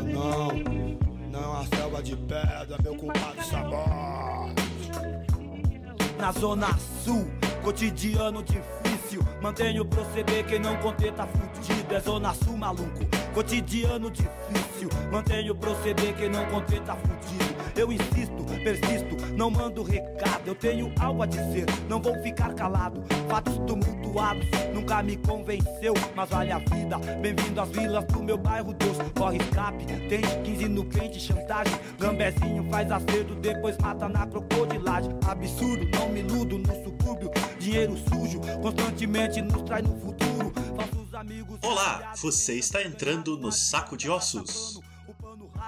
não. Não a selva de pedra, meu culpado sabor. Na zona sul, cotidiano difícil. Mantenho proceder, quem não conter tá fudido. É zona sul, maluco. Cotidiano difícil. Mantenho proceder, quem não conter tá fudido. Eu insisto, persisto, não mando recado. Eu tenho algo a dizer, não vou ficar calado. Fatos tumultuados nunca me convenceu, mas vale a vida. Bem-vindo às vilas do meu bairro, Deus. Corre escape, tem 15 no quente, chantagem. Gambezinho faz acerto, depois mata na crocodilagem. Absurdo, não me iludo no subúrbio. Dinheiro sujo, constantemente nos traz no futuro. Amigos. Olá, você está entrando no Saco de Ossos.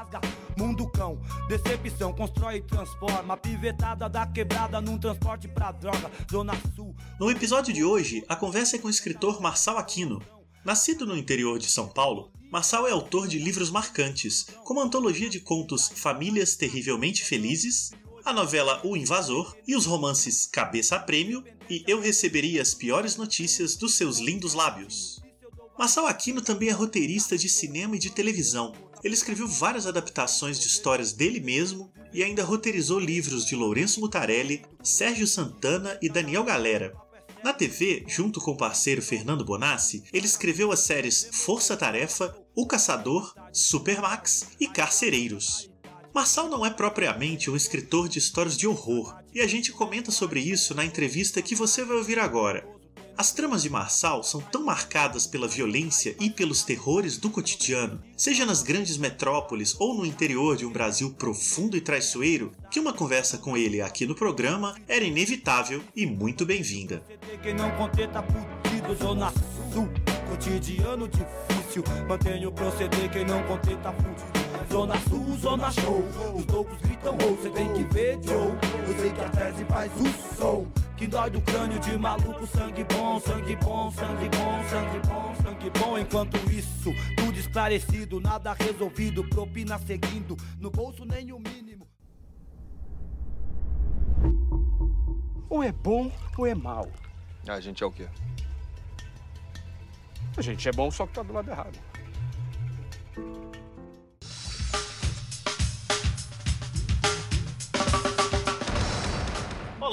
Rasga, mundo cão, decepção, constrói e transforma. Pivetada da quebrada num transporte pra droga. Zona Sul. No episódio de hoje, a conversa é com o escritor Marçal Aquino. Nascido no interior de São Paulo, Marçal é autor de livros marcantes, como a antologia de contos Famílias Terrivelmente Felizes, a novela O Invasor e os romances Cabeça a Prêmio e Eu Receberia as Piores Notícias dos Seus Lindos Lábios. Marçal Aquino também é roteirista de cinema e de televisão. Ele escreveu várias adaptações de histórias dele mesmo e ainda roteirizou livros de Lourenço Mutarelli, Sérgio Santana e Daniel Galera. Na TV, junto com o parceiro Fernando Bonassi, ele escreveu as séries Força Tarefa, O Caçador, Supermax e Carcereiros. Marçal não é propriamente um escritor de histórias de horror, e a gente comenta sobre isso na entrevista que você vai ouvir agora. As tramas de Marçal são tão marcadas pela violência e pelos terrores do cotidiano, seja nas grandes metrópoles ou no interior de um Brasil profundo e traiçoeiro, que uma conversa com ele aqui no programa era inevitável e muito bem-vinda. Zona Sul, Zona Show, os loucos gritam ou cê tem que ver, Joe. Eu sei que a tese faz o som. Que dói do crânio de maluco, sangue bom, sangue bom, sangue bom, sangue bom, sangue bom. Enquanto isso, tudo esclarecido, nada resolvido, propina seguindo, no bolso nem o mínimo. Ou é bom ou é mal. A gente é o quê? A gente é bom, só que tá do lado errado.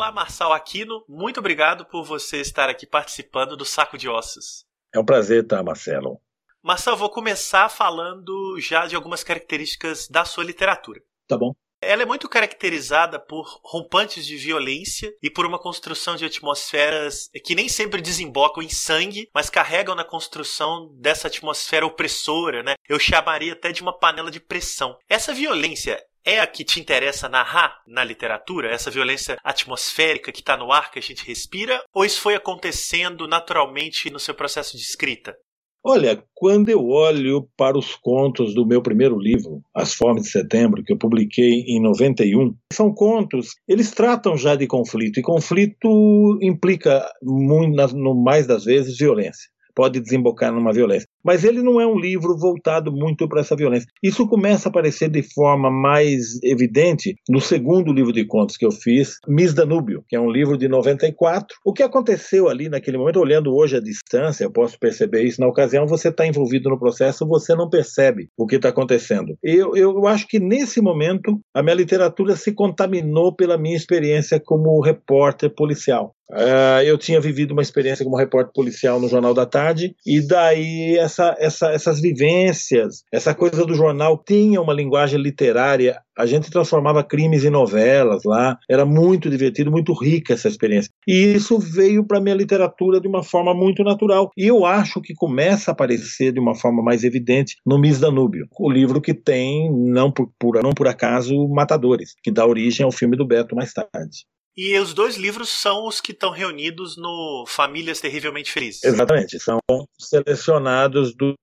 Olá, Marçal Aquino, muito obrigado por você estar aqui participando do Saco de Ossos. É um prazer, tá, Marcelo? Marçal, vou começar falando já de algumas características da sua literatura. Tá bom. Ela é muito caracterizada por rompantes de violência e por uma construção de atmosferas que nem sempre desembocam em sangue, mas carregam na construção dessa atmosfera opressora, né? Eu chamaria até de uma panela de pressão. Essa violência é a que te interessa narrar na literatura? Essa violência atmosférica que está no ar que a gente respira? Ou isso foi acontecendo naturalmente no seu processo de escrita? Olha, quando eu olho para os contos do meu primeiro livro, As Formas de Setembro, que eu publiquei em 91, são contos, eles tratam já de conflito, e conflito implica, muito, no mais das vezes, violência. Pode desembocar numa violência. Mas ele não é um livro voltado muito para essa violência. Isso começa a aparecer de forma mais evidente no segundo livro de contos que eu fiz, Miss Danúbio, que é um livro de 94. O que aconteceu ali naquele momento, olhando hoje à distância, eu posso perceber isso, na ocasião você está envolvido no processo, você não percebe o que está acontecendo. Eu, eu acho que nesse momento a minha literatura se contaminou pela minha experiência como repórter policial. Uh, eu tinha vivido uma experiência como repórter policial no Jornal da Tarde, e daí essa, essa, essas vivências, essa coisa do jornal tinha uma linguagem literária. A gente transformava crimes em novelas lá, era muito divertido, muito rica essa experiência. E isso veio para minha literatura de uma forma muito natural. E eu acho que começa a aparecer de uma forma mais evidente no Miss Danúbio, o livro que tem, não por, por, não por acaso, Matadores, que dá origem ao filme do Beto mais tarde. E os dois livros são os que estão reunidos no Famílias Terrivelmente Felizes. Exatamente, são selecionados do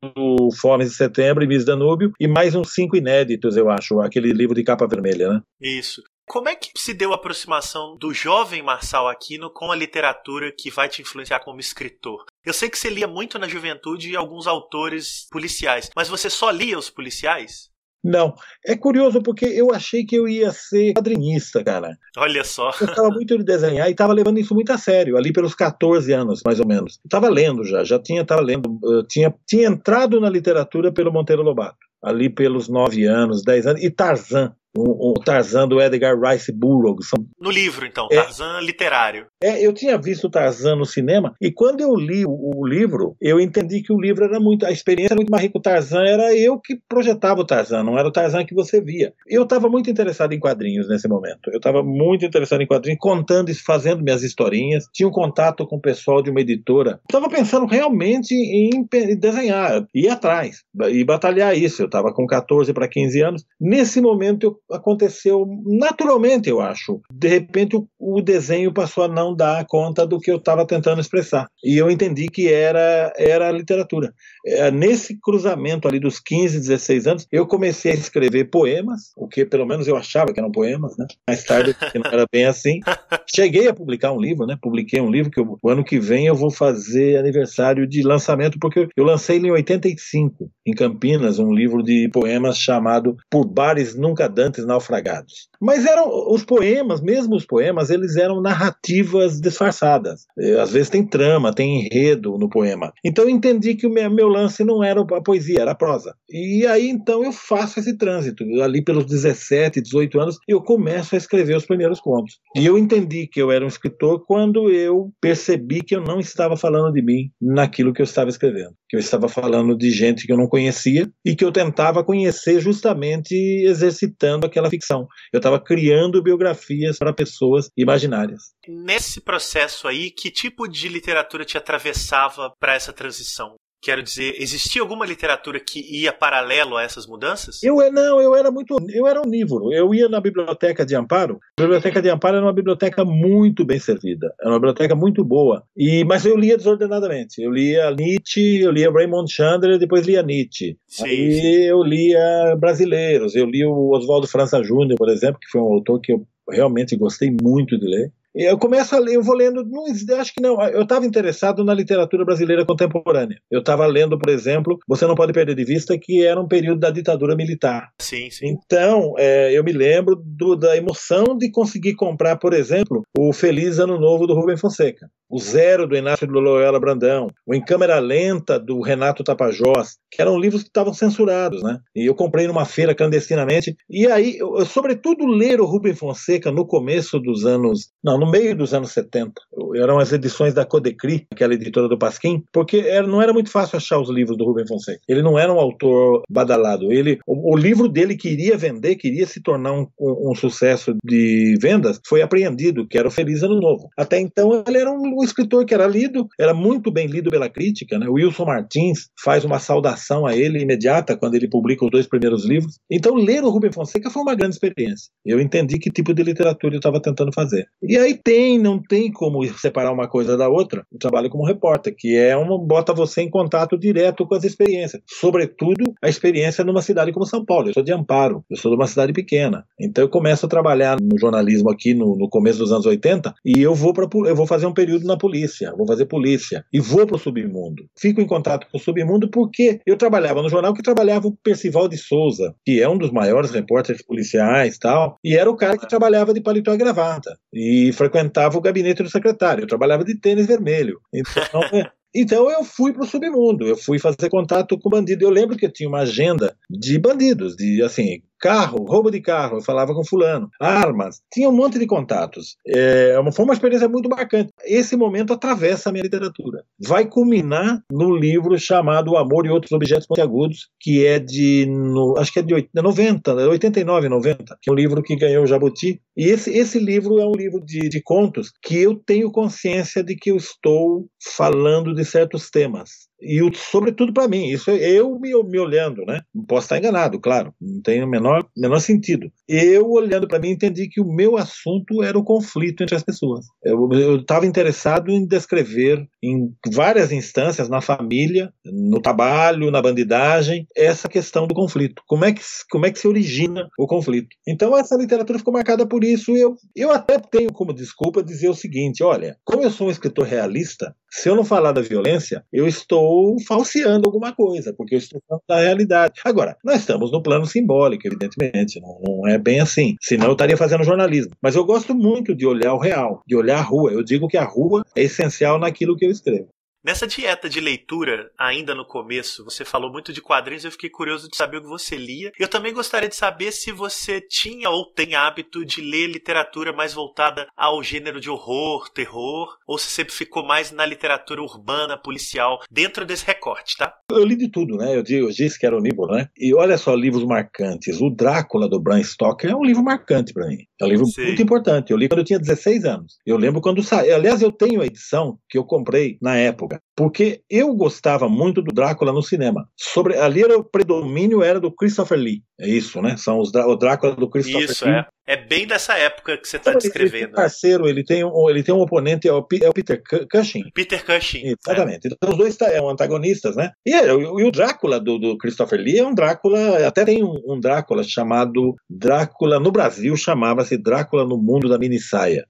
Formas de Setembro e Miss Danúbio, e mais uns cinco inéditos, eu acho, aquele livro de capa vermelha, né? Isso. Como é que se deu a aproximação do jovem Marçal Aquino com a literatura que vai te influenciar como escritor? Eu sei que você lia muito na juventude alguns autores policiais, mas você só lia os policiais? Não. É curioso porque eu achei que eu ia ser quadrinista, cara. Olha só. Eu estava muito de desenhar e estava levando isso muito a sério, ali pelos 14 anos, mais ou menos. Estava lendo já, já tinha estava lendo, uh, tinha, tinha entrado na literatura pelo Monteiro Lobato. ali pelos nove anos, dez anos, e Tarzan, o, Tarzan do Edgar Rice Burroughs. São... No livro, então, Tarzan é, literário. É, eu tinha visto Tarzan no cinema e quando eu li o, o, livro, eu entendi que o livro era muito, a experiência era muito mais rica. O Tarzan era eu que projetava o Tarzan, não era o Tarzan que você via. Eu estava muito interessado em quadrinhos nesse momento. Eu estava muito interessado em quadrinhos, contando e fazendo minhas historinhas. Tinha um contato com o pessoal de uma editora. Estava pensando realmente em desenhar, ir atrás e batalhar isso. Eu estava com 14 para 15 anos. Nesse momento eu aconteceu naturalmente, eu acho. De repente, o, o desenho passou a não dar conta do que eu estava tentando expressar. E eu entendi que era, era literatura. É, nesse cruzamento ali dos 15, 16 anos, eu comecei a escrever poemas, o que pelo menos eu achava que eram poemas, né? Mais tarde, que não era bem assim. Cheguei a publicar um livro, né? Publiquei um livro que eu, o ano que vem eu vou fazer aniversário de lançamento, porque eu, lancei ele em 85, em Campinas, um livro de poemas chamado Por Bares Nunca Dantes naufragados. Mas eram os poemas, mesmo os poemas, eles eram narrativas disfarçadas. Às vezes tem trama, tem enredo no poema. Então eu entendi que o meu lance não era a poesia, era a prosa. E aí então eu faço esse trânsito. Ali pelos 17, 18 anos, eu começo a escrever os primeiros contos. E eu entendi que eu era um escritor quando eu percebi que eu não estava falando de mim naquilo que eu estava escrevendo. Que eu estava falando de gente que eu não conhecia e que eu tentava conhecer justamente exercitando aquela ficção. Eu estava criando biografias para pessoas imaginárias. Nesse processo aí, que tipo de literatura te atravessava para essa transição? Quero dizer, existia alguma literatura que ia paralelo a essas mudanças? Eu não, eu era muito, eu era onívoro. Eu ia na biblioteca de Amparo. A biblioteca de Amparo era uma biblioteca muito bem servida, era uma biblioteca muito boa. E mas eu lia desordenadamente. Eu lia Nietzsche, eu lia Raymond Chandler, depois lia Nietzsche. Sim, Aí sim. eu lia brasileiros. Eu li o Oswaldo França Júnior, por exemplo, que foi um autor que eu realmente gostei muito de ler. Eu começo a ler, eu vou lendo, não, acho que não, eu estava interessado na literatura brasileira contemporânea. Eu estava lendo, por exemplo, Você Não Pode Perder de Vista, que era um período da ditadura militar. Sim, sim. Então, é, eu me lembro do, da emoção de conseguir comprar, por exemplo, o Feliz Ano Novo do Rubem Fonseca, o Zero do Inácio de Loyola Brandão, o Em Câmera Lenta do Renato Tapajós, que eram livros que estavam censurados, né? E eu comprei numa feira clandestinamente. E aí, eu, sobretudo, ler o Rubem Fonseca no começo dos anos. Não, no meio dos anos 70. Eram as edições da Codecri, aquela editora do Pasquim, porque era, não era muito fácil achar os livros do Rubem Fonseca. Ele não era um autor badalado. Ele, o, o livro dele queria vender, queria se tornar um, um, um, sucesso de vendas, foi apreendido, que era o Feliz Ano Novo. Até então, ele era um, um escritor que era lido, era muito bem lido pela crítica. Né? O Wilson Martins faz uma saudação a ele imediata quando ele publica os dois primeiros livros. Então, ler o Rubem Fonseca foi uma grande experiência. Eu entendi que tipo de literatura eu estava tentando fazer. E aí tem, não tem como separar uma coisa da outra. O trabalho como repórter, que é uma bota você em contato direto com as experiências, sobretudo a experiência numa cidade como São Paulo. Eu sou de Amparo, eu sou de uma cidade pequena. Então eu começo a trabalhar no jornalismo aqui no, no começo dos anos 80 e eu vou para eu vou fazer um período na polícia, vou fazer polícia e vou para o submundo. Fico em contato com o submundo porque eu trabalhava no jornal que trabalhava o Percival de Souza, que é um dos maiores repórteres policiais, tal, e era o cara que trabalhava de paletó e gravata. E frequentava o gabinete do secretário, eu trabalhava de tênis vermelho. Então, é, então eu fui para o submundo, eu fui fazer contato com bandido. Eu lembro que eu tinha uma agenda de bandidos, de assim, carro, roubo de carro, eu falava com fulano, armas, tinha um monte de contatos. É, foi uma experiência muito marcante. Esse momento atravessa a minha literatura. Vai culminar no livro chamado O Amor e Outros Objetos Pontiagudos, que é de, no, acho que é de 90, 89, 90, que é um livro que ganhou o Jabuti. E esse, esse livro é um livro de, de contos que eu tenho consciência de que eu estou falando de certos temas e o, sobretudo para mim, isso é eu me, me olhando, né? Posso estar enganado, claro, não tem o menor, menor sentido. Eu olhando para mim entendi que o meu assunto era o conflito entre as pessoas. Eu estava interessado em descrever em várias instâncias, na família, no trabalho, na bandidagem, essa questão do conflito. Como é que, como é que se origina o conflito? Então essa literatura ficou marcada por isso. Eu, eu até tenho como desculpa dizer o seguinte: olha, como eu sou um escritor realista, se eu não falar da violência, eu estou falseando alguma coisa, porque eu estou falando da realidade. Agora, nós estamos no plano simbólico, evidentemente, não, não, é bem assim. Senão eu estaria fazendo jornalismo. Mas eu gosto muito de olhar o real, de olhar a rua. Eu digo que a rua é essencial naquilo que eu escrevo. Nessa dieta de leitura, ainda no começo, você falou muito de quadrinhos, eu fiquei curioso de saber o que você lia. Eu também gostaria de saber se você tinha ou tem hábito de ler literatura mais voltada ao gênero de horror, terror, ou se sempre ficou mais na literatura urbana, policial, dentro desse recorte, tá? Eu li de tudo, né? Eu disse que era onívoro, né? E olha só, livros marcantes. O Drácula do Bram Stoker é um livro marcante para mim. É um livro Sim. muito importante. Eu li quando eu tinha 16 anos. Eu lembro quando saiu. Aliás, eu tenho a edição que eu comprei na época yoga porque eu gostava muito do Drácula no cinema. Sobre ali era o predomínio era do Christopher Lee. É isso, né? São os o Drácula do Christopher isso, Lee. Isso é. É bem dessa época que você está descrevendo. Ele tem parceiro, ele tem um, ele tem um oponente é o, é o Peter Cushing. Peter Cushing. Exatamente. É. Então os dois são é antagonistas, né? E, e, o Drácula do, do, Christopher Lee é um Drácula, até tem um, um Drácula chamado Drácula no Brasil chamava-se Drácula no mundo da minissaia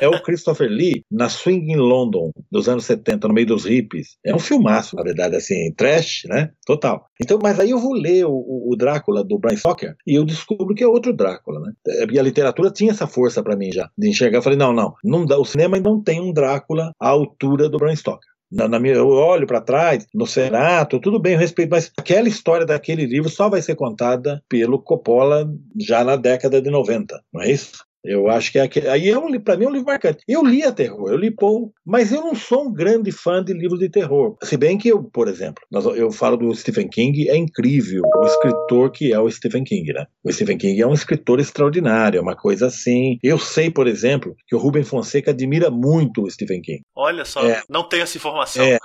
é o Christopher Lee na Swing in London, dos anos 70, no meio dos hippies. É um filmaço, na verdade, assim, trash, né? Total. Então, mas aí eu vou ler o, o Drácula do Bram Stoker e eu descubro que é outro Drácula, né? E a literatura tinha essa força para mim já, de enxergar. Eu falei, não, não, não dá, o cinema não tem um Drácula à altura do Bram Stoker. Na, na minha, eu olho para trás, no Senato, tudo bem, eu respeito, mas aquela história daquele livro só vai ser contada pelo Coppola já na década de 90, não é isso? Eu acho que é aquele, aí é um, para mim é um livro marcante. Eu lia terror, eu li Poe, mas eu não sou um grande fã de livros de terror. Se bem que eu, por exemplo, eu falo do Stephen King, é incrível o escritor que é o Stephen King, né? O Stephen King é um escritor extraordinário, é uma coisa assim. Eu sei, por exemplo, que o Ruben Fonseca admira muito o Stephen King. Olha só, é, não tenho essa informação. É,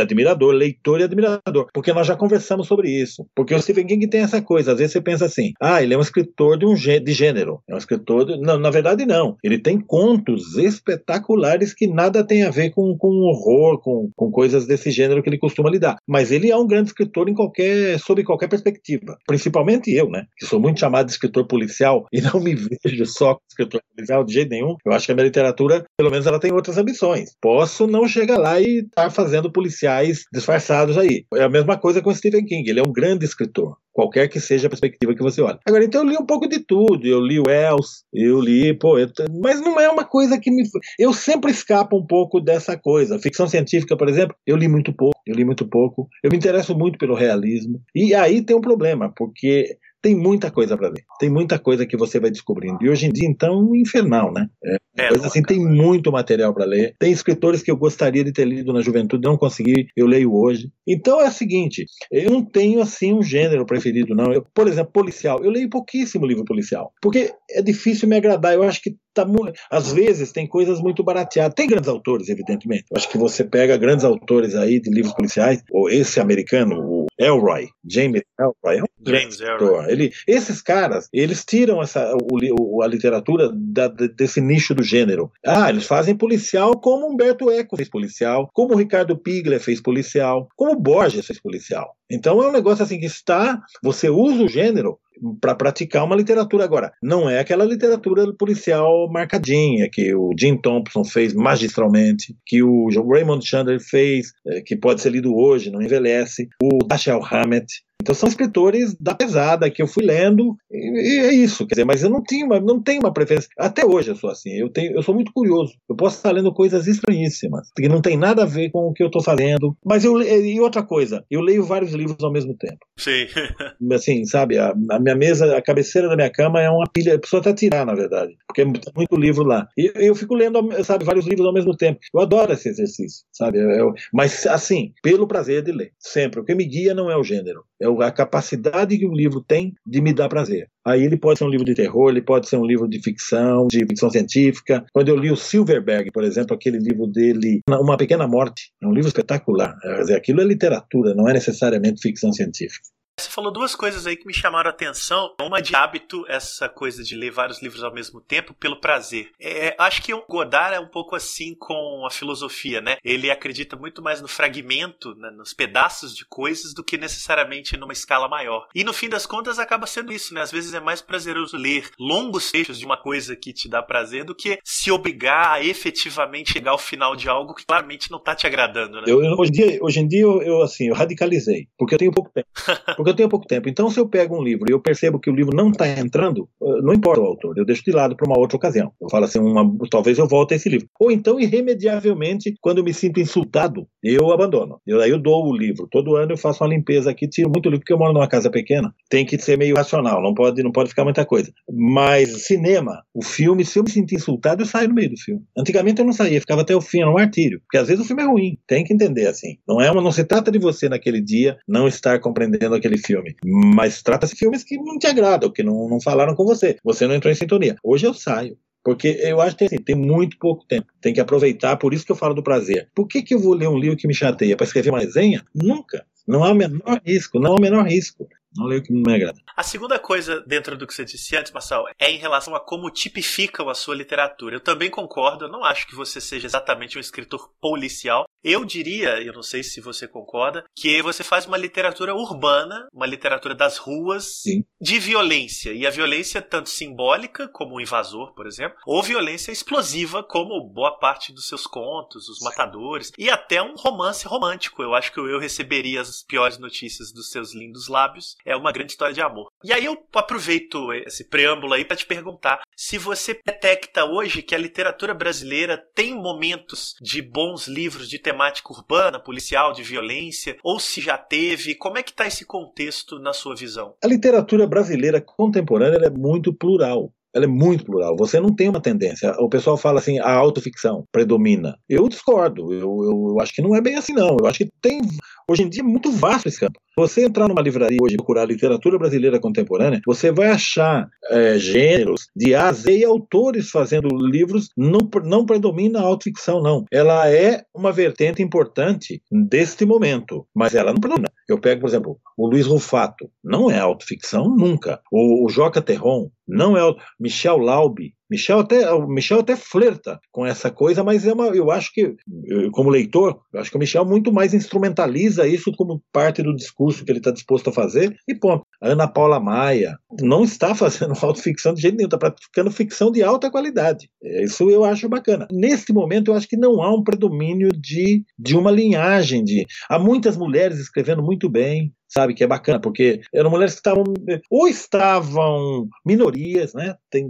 admirador, leitor e admirador, porque nós já conversamos sobre isso. Porque o Stephen King tem essa coisa, às vezes você pensa assim, ah, ele é um escritor de um de gênero, é um escritor de, não, na verdade, não. Ele tem contos espetaculares que nada tem a ver com, com horror, com, com coisas desse gênero que ele costuma lidar. Mas ele é um grande escritor em qualquer, sob qualquer perspectiva. Principalmente eu, né? Que sou muito chamado de escritor policial e não me vejo só como escritor policial de jeito nenhum. Eu acho que a minha literatura, pelo menos, ela tem outras ambições. Posso não chegar lá e estar tá fazendo policiais disfarçados aí. É a mesma coisa com Stephen King. Ele é um grande escritor qualquer que seja a perspectiva que você olha. Agora, então eu li um pouco de tudo. Eu li Wells, eu li poeta, mas não é uma coisa que me. Eu sempre escapo um pouco dessa coisa. Ficção científica, por exemplo, eu li muito pouco. Eu li muito pouco. Eu me interesso muito pelo realismo. E aí tem um problema, porque tem muita coisa para ler. Tem muita coisa que você vai descobrindo. E hoje em dia, então, infernal, né? É, é coisa assim, tem muito material para ler. Tem escritores que eu gostaria de ter lido na juventude, não consegui, eu leio hoje. Então é o seguinte, eu não tenho assim um gênero preferido, não. Eu, por exemplo, policial. Eu leio pouquíssimo livro policial, porque é difícil me agradar. Eu acho que tá às vezes tem coisas muito barateadas. Tem grandes autores, evidentemente. Acho que você pega grandes autores aí de livros policiais, ou esse americano, o Elroy, James Elroy, é um James Elroy. Ele, esses caras, eles tiram essa, o, a literatura da, desse nicho do gênero. Ah, eles fazem policial como Humberto Eco fez policial, como o Ricardo Pigler fez policial, como Borges fez policial. Então é um negócio assim que está, você usa o gênero para praticar uma literatura agora. Não é aquela literatura policial marcadinha que o Jim Thompson fez magistralmente, que o Raymond Chandler fez, eh, que pode ser lido hoje, não envelhece, o Dashiell Hammett, então são escritores da pesada que eu fui lendo e, e, é isso, quer dizer, mas eu não tenho uma, não tenho uma preferência. Até hoje eu sou assim, eu tenho, eu sou muito curioso. Eu posso estar lendo coisas estranhíssimas que não tem nada a ver com o que eu estou fazendo. Mas eu e outra coisa, eu leio vários livros ao mesmo tempo. Sim. assim, sabe, a, a, minha mesa, a cabeceira da minha cama é uma pilha, a pessoa até tirar, na verdade, porque é muito livro lá. E eu fico lendo, sabe, vários livros ao mesmo tempo. Eu adoro esse exercício, sabe? Eu, eu, mas assim, pelo prazer de ler, sempre. O que me guia não é o gênero, é a capacidade que o livro tem de me dar prazer. Aí ele pode ser um livro de terror, ele pode ser um livro de ficção, de ficção científica. Quando eu li o Silverberg, por exemplo, aquele livro dele, Uma Pequena Morte, é um livro espetacular. Aquilo é literatura, não é necessariamente ficção científica. Você falou duas coisas aí que me chamaram a atenção. Uma de hábito, essa coisa de ler vários livros ao mesmo tempo pelo prazer. É, acho que o Godard é um pouco assim com a filosofia, né? Ele acredita muito mais no fragmento, né, nos pedaços de coisas, do que necessariamente numa escala maior. E no fim das contas acaba sendo isso, né? Às vezes é mais prazeroso ler longos trechos de uma coisa que te dá prazer do que se obrigar a efetivamente chegar ao final de algo que claramente não tá te agradando, né? Eu, hoje, em dia, hoje em dia eu, eu, assim, eu radicalizei, porque eu tenho pouco tempo. Porque eu tenho pouco tempo. Então, se eu pego um livro e eu percebo que o livro não está entrando, eh, não importa o autor, eu deixo de lado para uma outra ocasião. Eu falo assim, uma, talvez eu volte a esse livro. Ou então, irremediavelmente, quando eu me sinto insultado, eu abandono. Eu, aí eu dou o livro. Todo ano eu faço uma limpeza aqui, tiro muito livro, porque eu moro numa casa pequena. Tem que ser meio racional, não pode, não pode ficar muita coisa. Mas cinema, o filme, se eu me sentir insultado, eu saio no meio do filme. Antigamente eu não saía, ficava até o fim, era um martírio. Porque às vezes o filme é ruim, tem que entender assim. Não é uma, não se trata de você naquele dia não estar compreendendo aquele filme, mas trata-se de filmes que não te agradam, que não, não falaram com você. Você não entrou em sintonia. Hoje eu saio. Porque eu acho que assim, tem muito pouco tempo. Tem que aproveitar, por isso que eu falo do prazer. Por que, que eu vou ler um livro que me chateia? Para escrever uma resenha? Nunca. Não há o menor risco, não há o menor risco. Não leio que não me agrada. A segunda coisa, dentro do que você disse antes, Marcel, é em relação a como tipificam a sua literatura. Eu também concordo, eu não acho que você seja exatamente um escritor policial. Eu diria, eu não sei se você concorda, que você faz uma literatura urbana, uma literatura das ruas, Sim. de violência. E a violência tanto simbólica, como o invasor, por exemplo, ou violência explosiva, como boa parte dos seus contos, os matadores, e até um romance romântico. Eu acho que eu receberia as piores notícias dos seus lindos lábios é uma grande história de amor. E aí eu aproveito esse preâmbulo aí para te perguntar se você detecta hoje que a literatura brasileira tem momentos de bons livros de temática urbana, policial, de violência, ou se já teve, como é que está esse contexto na sua visão? A literatura brasileira contemporânea é muito plural ela é muito plural. Você não tem uma tendência. O pessoal fala assim, a autoficção predomina. Eu discordo. Eu, eu, eu, acho que não é bem assim, não. Eu acho que tem. Hoje em dia é muito vasto esse campo. Você entrar numa livraria hoje e procurar literatura brasileira contemporânea, você vai achar é, gêneros de A Z e autores fazendo livros. Não, não predomina a autoficção, não. Ela é uma vertente importante deste momento, mas ela não predomina. Eu pego, por exemplo, o Luiz Rufato. Não é autoficção nunca. O, o Joca Terron não é Michel Laube. Michel até, Michel até flerta com essa coisa, mas é uma, eu acho que, eu, como leitor, eu acho que o Michel muito mais instrumentaliza isso como parte do discurso que ele está disposto a fazer, e ponto. A Ana Paula Maia não está fazendo autoficção de jeito nenhum, está praticando ficção de alta qualidade. É, isso eu acho bacana. Neste momento, eu acho que não há um predomínio de, de uma linhagem de. Há muitas mulheres escrevendo muito bem, sabe? Que é bacana, porque eram mulheres que estavam, ou estavam minorias, né? Tem,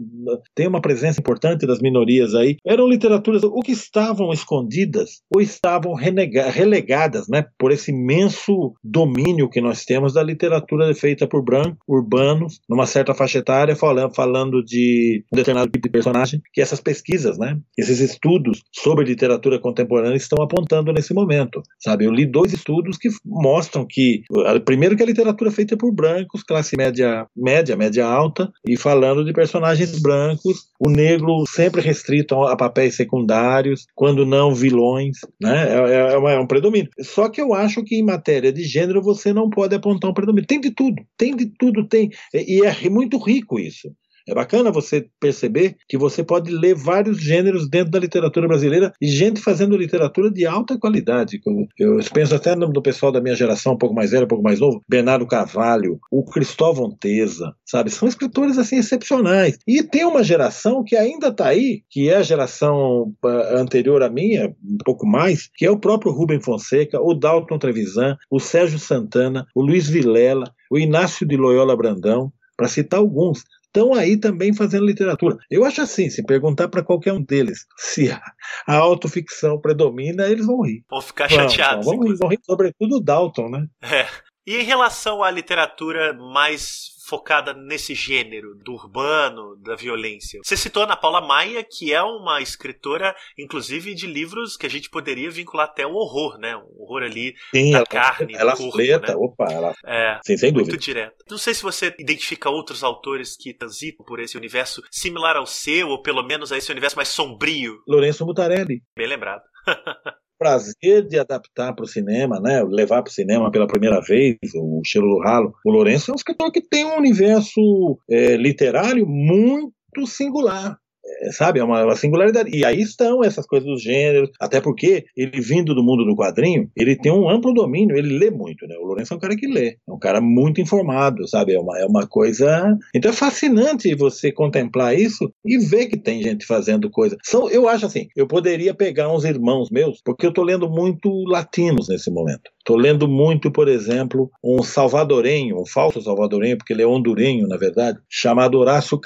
tem uma presença importante das minorias aí. Eram literaturas, ou que estavam escondidas, ou estavam renega, relegadas, né? Por esse imenso domínio que nós temos da literatura feita por brancos, urbanos, numa certa faixa etária, falando, falando de um determinado tipo de personagem, que essas pesquisas, né? Esses estudos sobre literatura contemporânea estão apontando nesse momento, sabe? Eu li dois estudos que mostram que Primeiro que a literatura é feita por brancos, classe média, média, média alta, e falando de personagens brancos, o negro sempre restrito a, papéis secundários, quando não vilões, né? É, é, é, é um predomínio. Só que eu acho que em matéria de gênero você não pode apontar um predomínio. Tem de tudo, tem de tudo, tem. E é muito rico isso. É bacana você perceber que você pode ler vários gêneros dentro da literatura brasileira e gente fazendo literatura de alta qualidade. Eu penso até no pessoal da minha geração, um pouco mais velho, um pouco mais novo, Bernardo Carvalho, o Cristóvão Teza, sabe? São escritores assim excepcionais. E tem uma geração que ainda está aí, que é a geração ah, anterior à minha, um pouco mais, que é o próprio Rubem Fonseca, o Dalton Trevisan, o Sérgio Santana, o Luiz Vilela, o Inácio de Loyola Brandão, para citar alguns estão aí também fazendo literatura. Eu acho assim, se perguntar para qualquer um deles se a, a autoficção predomina, eles vão rir. Vão ficar chateados. Vão, vão, rir, vão rir, sobretudo o Dalton, né? É. E em relação à literatura mais focada nesse gênero do urbano, da violência. Você citou Ana Paula Maia, que é uma escritora, inclusive, de livros que a gente poderia vincular até o horror, né? O horror ali Sim, da ela, carne, ela do corpo, né? opa, ela... É, Sim, sem muito dúvida. direto. Não sei se você identifica outros autores que transitam por esse universo similar ao seu, ou pelo menos a esse universo mais sombrio. Lourenço Mutarelli. Bem lembrado. prazer de adaptar para o cinema, né, levar para o cinema pela primeira vez, o Cheiro do Ralo. O Lourenço é um escritor que tem um universo é, literário muito singular. É, sabe, é uma, uma, singularidade. E aí estão essas coisas dos gêneros, até porque ele vindo do mundo do quadrinho, ele tem um amplo domínio, ele lê muito, né? O Lourenço é um cara que lê, é um cara muito informado, sabe? É uma, é uma coisa. Então é fascinante você contemplar isso e ver que tem gente fazendo coisa. São, eu acho assim, eu poderia pegar uns irmãos meus, porque eu tô lendo muito latinos nesse momento. Estou lendo muito, por exemplo, um salvadorenho, um falso salvadorenho, porque ele é hondurenho, na verdade, chamado Horácio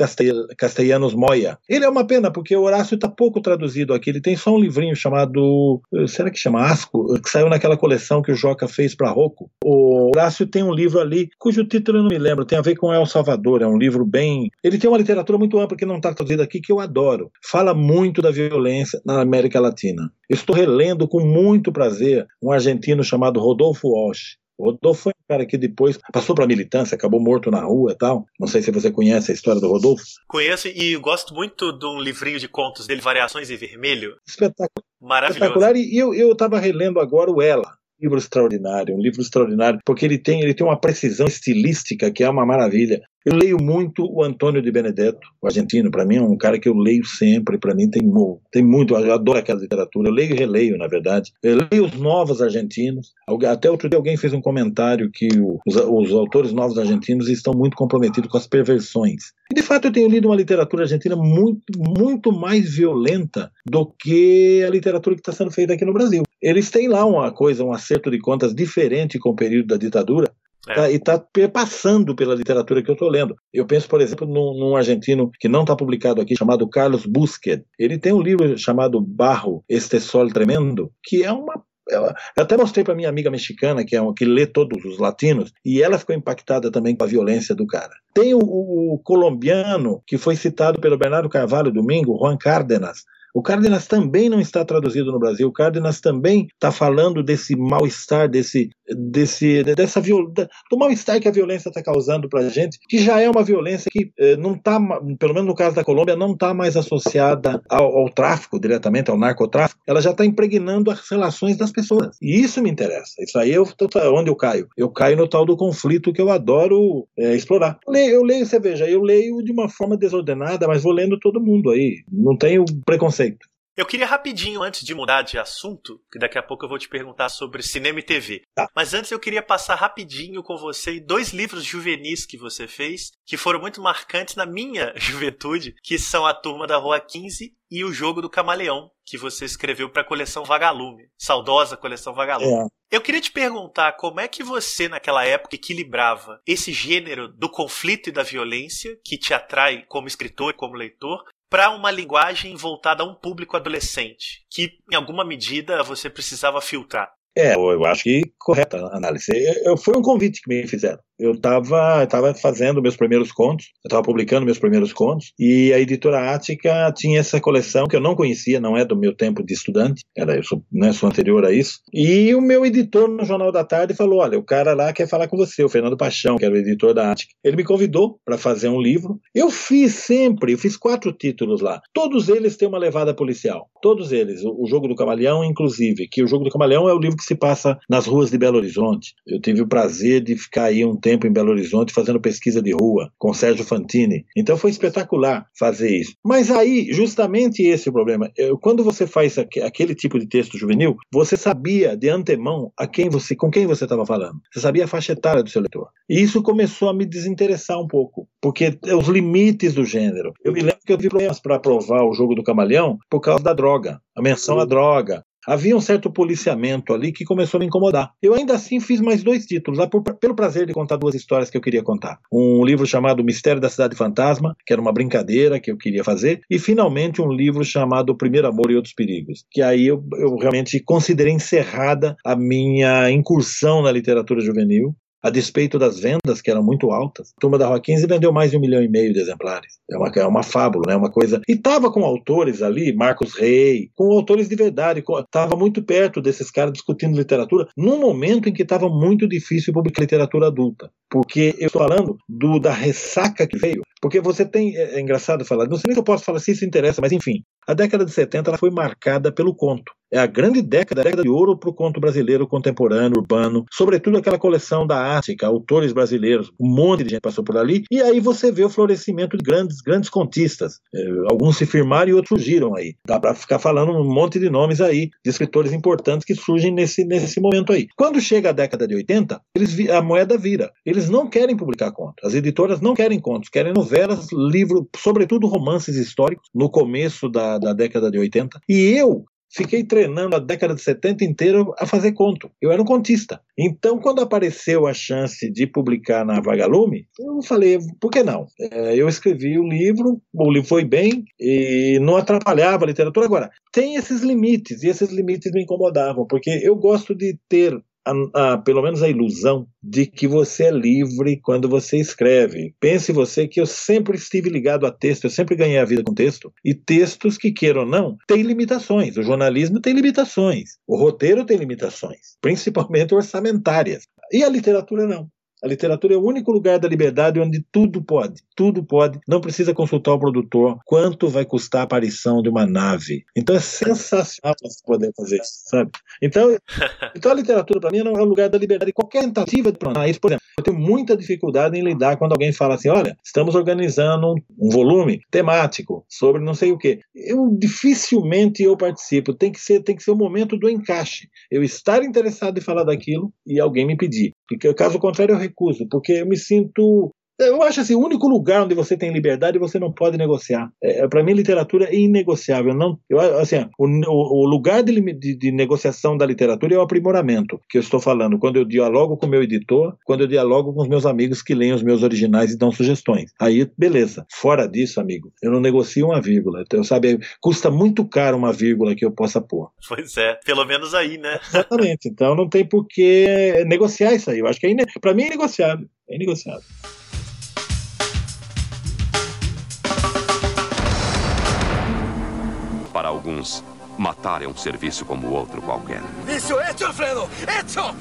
Castellanos Moya. Ele é uma pena, porque o Horácio está pouco traduzido aqui. Ele tem só um livrinho chamado. Será que chama Asco? Que saiu naquela coleção que o Joca fez para Rocco. O Horácio tem um livro ali, cujo título eu não me lembro, tem a ver com El Salvador. É um livro bem. Ele tem uma literatura muito ampla que não está traduzida aqui, que eu adoro. Fala muito da violência na América Latina. Estou relendo com muito prazer um argentino chamado Rodolfo Walsh. O Rodolfo foi um cara que depois passou para a militância, acabou morto na rua e tal. Não sei se você conhece a história do Rodolfo. Conheço e gosto muito de um livrinho de contos dele, Variações em Vermelho. Espetacular. Maravilhoso. Espetacular. E eu estava relendo agora o Ela, livro extraordinário, um livro extraordinário, porque ele tem, ele tem uma precisão estilística que é uma maravilha. Eu leio muito o Antônio de Benedetto, o argentino, para mim é um cara que eu leio sempre, para mim tem, tem muito, eu adoro aquela literatura, eu leio e releio, na verdade. Eu leio os novos argentinos, até outro dia alguém fez um comentário que os, os autores novos argentinos estão muito comprometidos com as perversões. E de fato eu tenho lido uma literatura argentina muito, muito mais violenta do que a literatura que está sendo feita aqui no Brasil. Eles têm lá uma coisa, um acerto de contas diferente com o período da ditadura, é. Tá, e está passando pela literatura que eu estou lendo. Eu penso, por exemplo, num, num argentino que não está publicado aqui, chamado Carlos Busquet. Ele tem um livro chamado Barro, Este Sol Tremendo, que é uma eu até mostrei para minha amiga mexicana, que é uma, que lê todos os latinos, e ela ficou impactada também com a violência do cara. Tem o, o colombiano que foi citado pelo Bernardo Carvalho domingo, Juan Cárdenas, o Cárdenas também não está traduzido no Brasil. O Cárdenas também está falando desse mal-estar, desse, desse, dessa do mal-estar que a violência está causando para a gente, que já é uma violência que eh, não está, pelo menos no caso da Colômbia, não está mais associada ao, ao, tráfico diretamente, ao narcotráfico. Ela já está impregnando as relações das pessoas. E isso me interessa. Isso aí eu, onde eu caio? Eu caio no tal do conflito que eu adoro eh, explorar. Eu leio, eu leio, você veja, eu leio de uma forma desordenada, mas vou lendo todo mundo aí. Não tenho preconceito conceito. Eu queria rapidinho, antes de mudar de assunto, que daqui a pouco eu vou te perguntar sobre cinema e TV. Tá. Mas antes eu queria passar rapidinho com você dois livros juvenis que você fez, que foram muito marcantes na minha juventude, que são A Turma da Rua 15 e O Jogo do Camaleão, que você escreveu para a coleção Vagalume, saudosa coleção Vagalume. É. Eu queria te perguntar como é que você, naquela época, equilibrava esse gênero do conflito e da violência, que te atrai como escritor e como leitor, para uma linguagem voltada a um público adolescente, que em alguma medida você precisava filtrar. É, eu acho que correta a análise. Eu, foi um convite que me fizeram eu estava tava fazendo meus primeiros contos, eu estava publicando meus primeiros contos, e a editora Ática tinha essa coleção que eu não conhecia, não é do meu tempo de estudante, era eu sou, né, sou anterior a isso. E o meu editor no Jornal da Tarde falou: Olha, o cara lá quer falar com você, o Fernando Paixão, que era o editor da Ática. Ele me convidou para fazer um livro. Eu fiz sempre, eu fiz quatro títulos lá. Todos eles têm uma levada policial. Todos eles. O, o Jogo do Camaleão, inclusive, que o Jogo do Camaleão é o livro que se passa nas ruas de Belo Horizonte. Eu tive o prazer de ficar aí um tempo tempo em Belo Horizonte fazendo pesquisa de rua com Sérgio Fantini. Então foi espetacular fazer isso. Mas aí, justamente esse é o problema. Quando você faz aquele tipo de texto juvenil, você sabia de antemão a quem você, com quem você estava falando. Você sabia a faixa etária do seu leitor. E isso começou a me desinteressar um pouco, porque os limites do gênero. Eu me lembro que eu tive problemas para aprovar o jogo do camaleão por causa da droga, a menção à droga, Havia um certo policiamento ali que começou a me incomodar. Eu ainda assim fiz mais dois títulos, lá por, pelo prazer de contar duas histórias que eu queria contar. Um livro chamado Mistério da Cidade Fantasma, que era uma brincadeira que eu queria fazer, e finalmente um livro chamado Primeiro Amor e Outros Perigos, que aí eu, eu realmente considerei encerrada a minha incursão na literatura juvenil a despeito das vendas, que eram muito altas. A Turma da Rua 15 vendeu mais de um milhão e meio de exemplares. É uma, é uma fábula, né? uma coisa. E estava com autores ali, Marcos Rey, com autores de verdade. Estava muito perto desses caras discutindo literatura, num momento em que estava muito difícil publicar literatura adulta. Porque eu estou falando do, da ressaca que veio. Porque você tem. É, é engraçado falar, não sei nem se eu posso falar se isso interessa, mas enfim. A década de 70 ela foi marcada pelo conto. É a grande década, a década de ouro para o conto brasileiro contemporâneo, urbano, sobretudo aquela coleção da Ática, autores brasileiros, um monte de gente passou por ali, e aí você vê o florescimento de grandes, grandes contistas. É, alguns se firmaram e outros surgiram aí. Dá para ficar falando um monte de nomes aí, de escritores importantes que surgem nesse, nesse momento aí. Quando chega a década de 80, eles, a moeda vira. Eles não querem publicar contos. As editoras não querem contos, querem novelas, livros, sobretudo romances históricos, no começo da, da década de 80. E eu fiquei treinando a década de 70 inteira a fazer conto. Eu era um contista. Então, quando apareceu a chance de publicar na Vagalume, eu falei, por que não? É, eu escrevi o livro, o livro foi bem e não atrapalhava a literatura. Agora, tem esses limites, e esses limites me incomodavam, porque eu gosto de ter a, a, pelo menos a ilusão de que você é livre quando você escreve. Pense você que eu sempre estive ligado a texto, eu sempre ganhei a vida com texto, e textos que, queiram ou não, têm limitações. O jornalismo tem limitações, o roteiro tem limitações, principalmente orçamentárias. E a literatura não. A literatura é o único lugar da liberdade onde tudo pode, tudo pode. Não precisa consultar o produtor quanto vai custar a aparição de uma nave. Então é sensacional você poder fazer isso, sabe? Então, então a literatura para mim não é o lugar da liberdade. Qualquer tentativa de pronar isso, por exemplo, eu tenho muita dificuldade em lidar quando alguém fala assim, olha, estamos organizando um volume temático sobre não sei o quê. Eu dificilmente eu participo. Tem que ser, tem que ser o momento do encaixe. Eu estar interessado em falar daquilo e alguém me pedir. Porque caso contrário eu recuso, porque eu me sinto eu acho assim, o único lugar onde você tem liberdade você não pode negociar. É, é para mim, literatura é inegociável. Não, eu, assim, o, o lugar de, de, de, negociação da literatura é o aprimoramento que eu estou falando. Quando eu dialogo com o meu editor, quando eu dialogo com os meus amigos que leem os meus originais e dão sugestões. Aí, beleza. Fora disso, amigo, eu não negocio uma vírgula. Então, sabe, custa muito caro uma vírgula que eu possa pôr. Pois é, pelo menos aí, né? Exatamente. Então, não tem por que negociar isso aí. Eu acho que é para mim é negociável. É negociável. Alguns, matar é um serviço como outro qualquer. Isso, hecho, Alfredo! Hecho!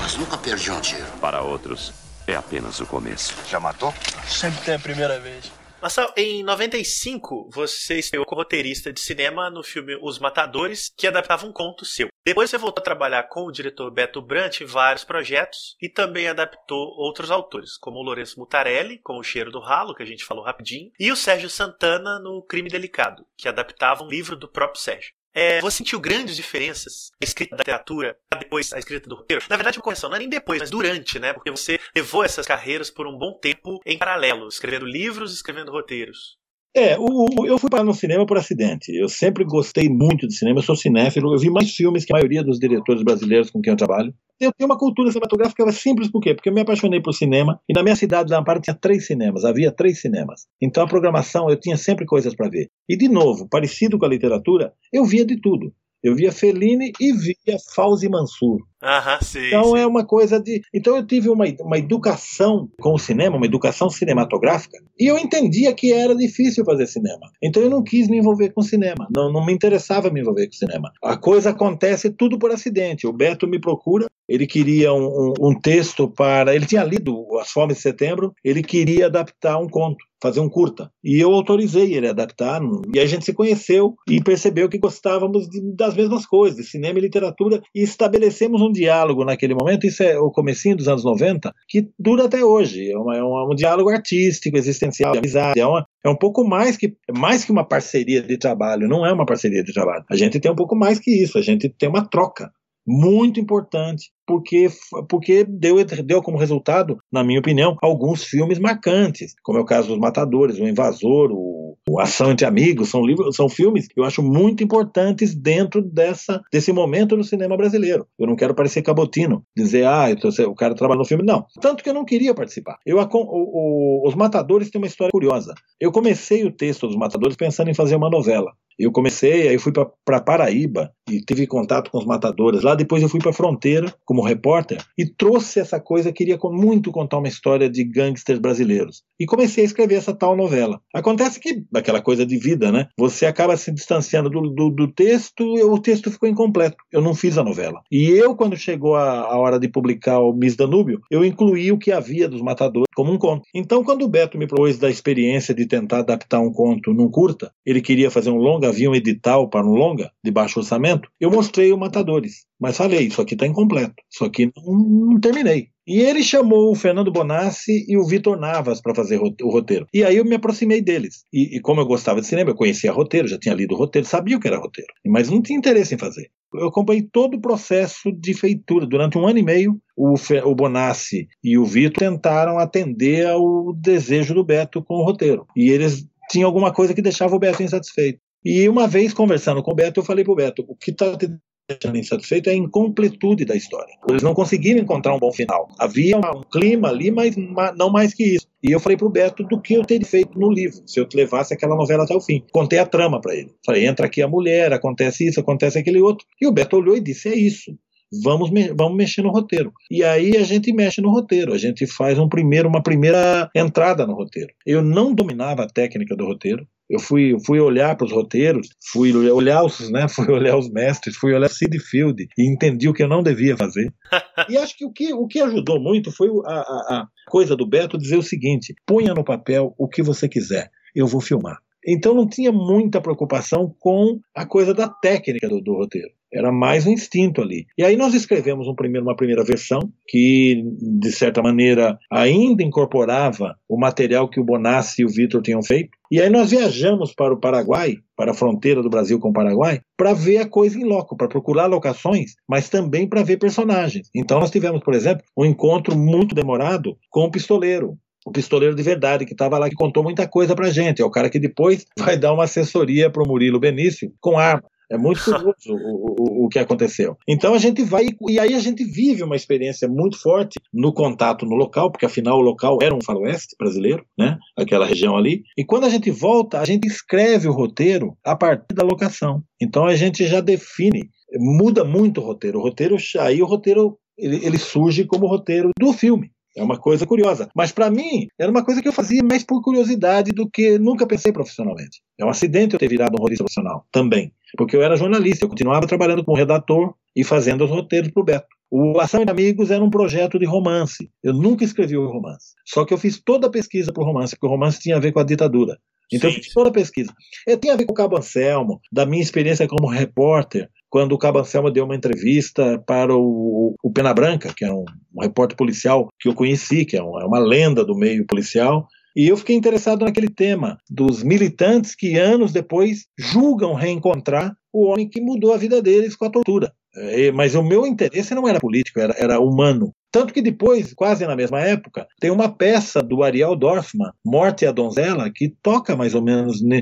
Mas nunca perdi um tiro. Para outros, é apenas o começo. Já matou? Sempre tem a primeira vez. Marcel, em 95, você estreou como roteirista de cinema no filme Os Matadores, que adaptava um conto seu. Depois você voltou a trabalhar com o diretor Beto Brant em vários projetos e também adaptou outros autores, como o Lourenço Mutarelli, com O Cheiro do Ralo, que a gente falou rapidinho, e o Sérgio Santana no Crime Delicado, que adaptava um livro do próprio Sérgio. É, você sentiu grandes diferenças na escrita da literatura depois a escrita do roteiro? Na verdade, uma correção, não é nem depois, mas durante, né? Porque você levou essas carreiras por um bom tempo em paralelo, escrevendo livros e escrevendo roteiros. É, o, o, eu fui para no cinema por acidente. Eu sempre gostei muito de cinema, eu sou cinéfilo, eu vi mais filmes que a maioria dos diretores brasileiros com quem eu trabalho. Eu tenho uma cultura cinematográfica simples, por quê? Porque eu me apaixonei por cinema e na minha cidade, na Amparo, tinha três cinemas, havia três cinemas. Então a programação, eu tinha sempre coisas para ver. E de novo, parecido com a literatura, eu via de tudo. Eu via Fellini e via Fauzi Mansur. Aham, sim, então sim. é uma coisa de. Então eu tive uma, uma educação com o cinema, uma educação cinematográfica, e eu entendia que era difícil fazer cinema. Então eu não quis me envolver com cinema. Não, não me interessava me envolver com cinema. A coisa acontece tudo por acidente. O Beto me procura, ele queria um, um, um texto para. Ele tinha lido As Fomes de Setembro, ele queria adaptar um conto fazer um curta. E eu autorizei ele a adaptar, e a gente se conheceu e percebeu que gostávamos de, das mesmas coisas, de cinema e literatura, e estabelecemos um diálogo naquele momento, isso é o comecinho dos anos 90, que dura até hoje. É, uma, é um diálogo artístico, existencial, de amizade, é, uma, é um pouco mais que, mais que uma parceria de trabalho, não é uma parceria de trabalho. A gente tem um pouco mais que isso, a gente tem uma troca muito importante, porque, porque deu, deu como resultado, na minha opinião, alguns filmes marcantes, como é o caso dos Matadores, O Invasor, o, o Ação entre Amigos, são, livros, são filmes que eu acho muito importantes dentro dessa, desse momento no cinema brasileiro. Eu não quero parecer cabotino, dizer, ah, o cara trabalha no filme, não. Tanto que eu não queria participar. Eu, o, o, os Matadores têm uma história curiosa. Eu comecei o texto dos Matadores pensando em fazer uma novela. Eu comecei, aí fui para Paraíba e tive contato com os matadores. Lá depois eu fui para a fronteira como repórter e trouxe essa coisa, queria muito contar uma história de gangsters brasileiros. E comecei a escrever essa tal novela. Acontece que, aquela coisa de vida, né? Você acaba se distanciando do, do, do texto e o texto ficou incompleto. Eu não fiz a novela. E eu, quando chegou a, a hora de publicar o Miss Danúbio, eu incluí o que havia dos matadores como um conto. Então, quando o Beto me propôs da experiência de tentar adaptar um conto num curta, ele queria fazer um longa, havia um edital para um longa, de baixo orçamento, eu mostrei o Matadores. Mas falei, isso aqui está incompleto, isso aqui não, não terminei. E ele chamou o Fernando Bonassi e o Vitor Navas para fazer o roteiro. E aí eu me aproximei deles. E, e, como eu gostava de cinema, eu conhecia roteiro, já tinha lido o roteiro, sabia o que era roteiro, mas não tinha interesse em fazer. Eu acompanhei todo o processo de feitura. Durante um ano e meio, o, o Bonassi e o Vitor tentaram atender ao desejo do Beto com o roteiro. E eles tinham alguma coisa que deixava o Beto insatisfeito. E uma vez conversando com o Beto, eu falei pro Beto, o que está te deixando insatisfeito é a incompletude da história. Eles não conseguiram encontrar um bom final. Havia um clima ali, mas não mais que isso. E eu falei pro Beto do que eu teria feito no livro, se eu levasse aquela novela até o fim. Contei a trama para ele. Falei, entra aqui a mulher, acontece isso, acontece aquele outro. E o Beto olhou e disse, é isso. Vamos, me vamos mexer no roteiro. E aí a gente mexe no roteiro, a gente faz um primeiro, uma primeira entrada no roteiro. Eu não dominava a técnica do roteiro, eu fui, fui olhar para os roteiros, fui olhar os, né, fui olhar os mestres, fui olhar Sid Field e entendi o que eu não devia fazer. e acho que o que, o que ajudou muito foi a, a, a coisa do Beto dizer o seguinte: ponha no papel o que você quiser, eu vou filmar. Então não tinha muita preocupação com a coisa da técnica do, do roteiro. Era mais um instinto ali. E aí nós escrevemos um primeiro, uma primeira versão que, de certa maneira, ainda incorporava o material que o Bonassi e o Vitor tinham feito. E aí nós viajamos para o Paraguai, para a fronteira do Brasil com o Paraguai, para ver a coisa em loco, para procurar locações, mas também para ver personagens. Então nós tivemos, por exemplo, um encontro muito demorado com o pistoleiro, o pistoleiro de verdade, que estava lá, que contou muita coisa pra gente. É o cara que depois vai dar uma assessoria pro Murilo Benício com arma. É muito curioso o, o, o que aconteceu. Então a gente vai, e aí a gente vive uma experiência muito forte no contato no local, porque afinal o local era um faroeste brasileiro, né? Aquela região ali. E quando a gente volta, a gente escreve o roteiro a partir da locação. Então a gente já define, muda muito o roteiro. O roteiro, aí o roteiro ele, ele surge como roteiro do filme. É uma coisa curiosa. Mas para mim, era uma coisa que eu fazia mais por curiosidade do que nunca pensei profissionalmente. É um acidente eu ter virado um roteirista profissional também. Porque eu era jornalista, eu continuava trabalhando como redator e fazendo os roteiros para o Beto. O Ação e Amigos era um projeto de romance. Eu nunca escrevi o romance. Só que eu fiz toda a pesquisa para o romance, porque o romance tinha a ver com a ditadura. Então Sim. eu fiz toda a pesquisa. Eu tinha a ver com o Cabo Anselmo, da minha experiência como repórter, quando o Cabo Anselmo deu uma entrevista para o, o Pena Branca, que é um, um repórter policial que eu conheci, que é uma, é uma lenda do meio policial, e eu fiquei interessado naquele tema dos militantes que anos depois julgam reencontrar o homem que mudou a vida deles com a tortura. É, mas o meu interesse não era político, era, era humano. Tanto que depois, quase na mesma época, tem uma peça do Ariel Dorfman, Morte e a Donzela, que toca mais ou menos. É,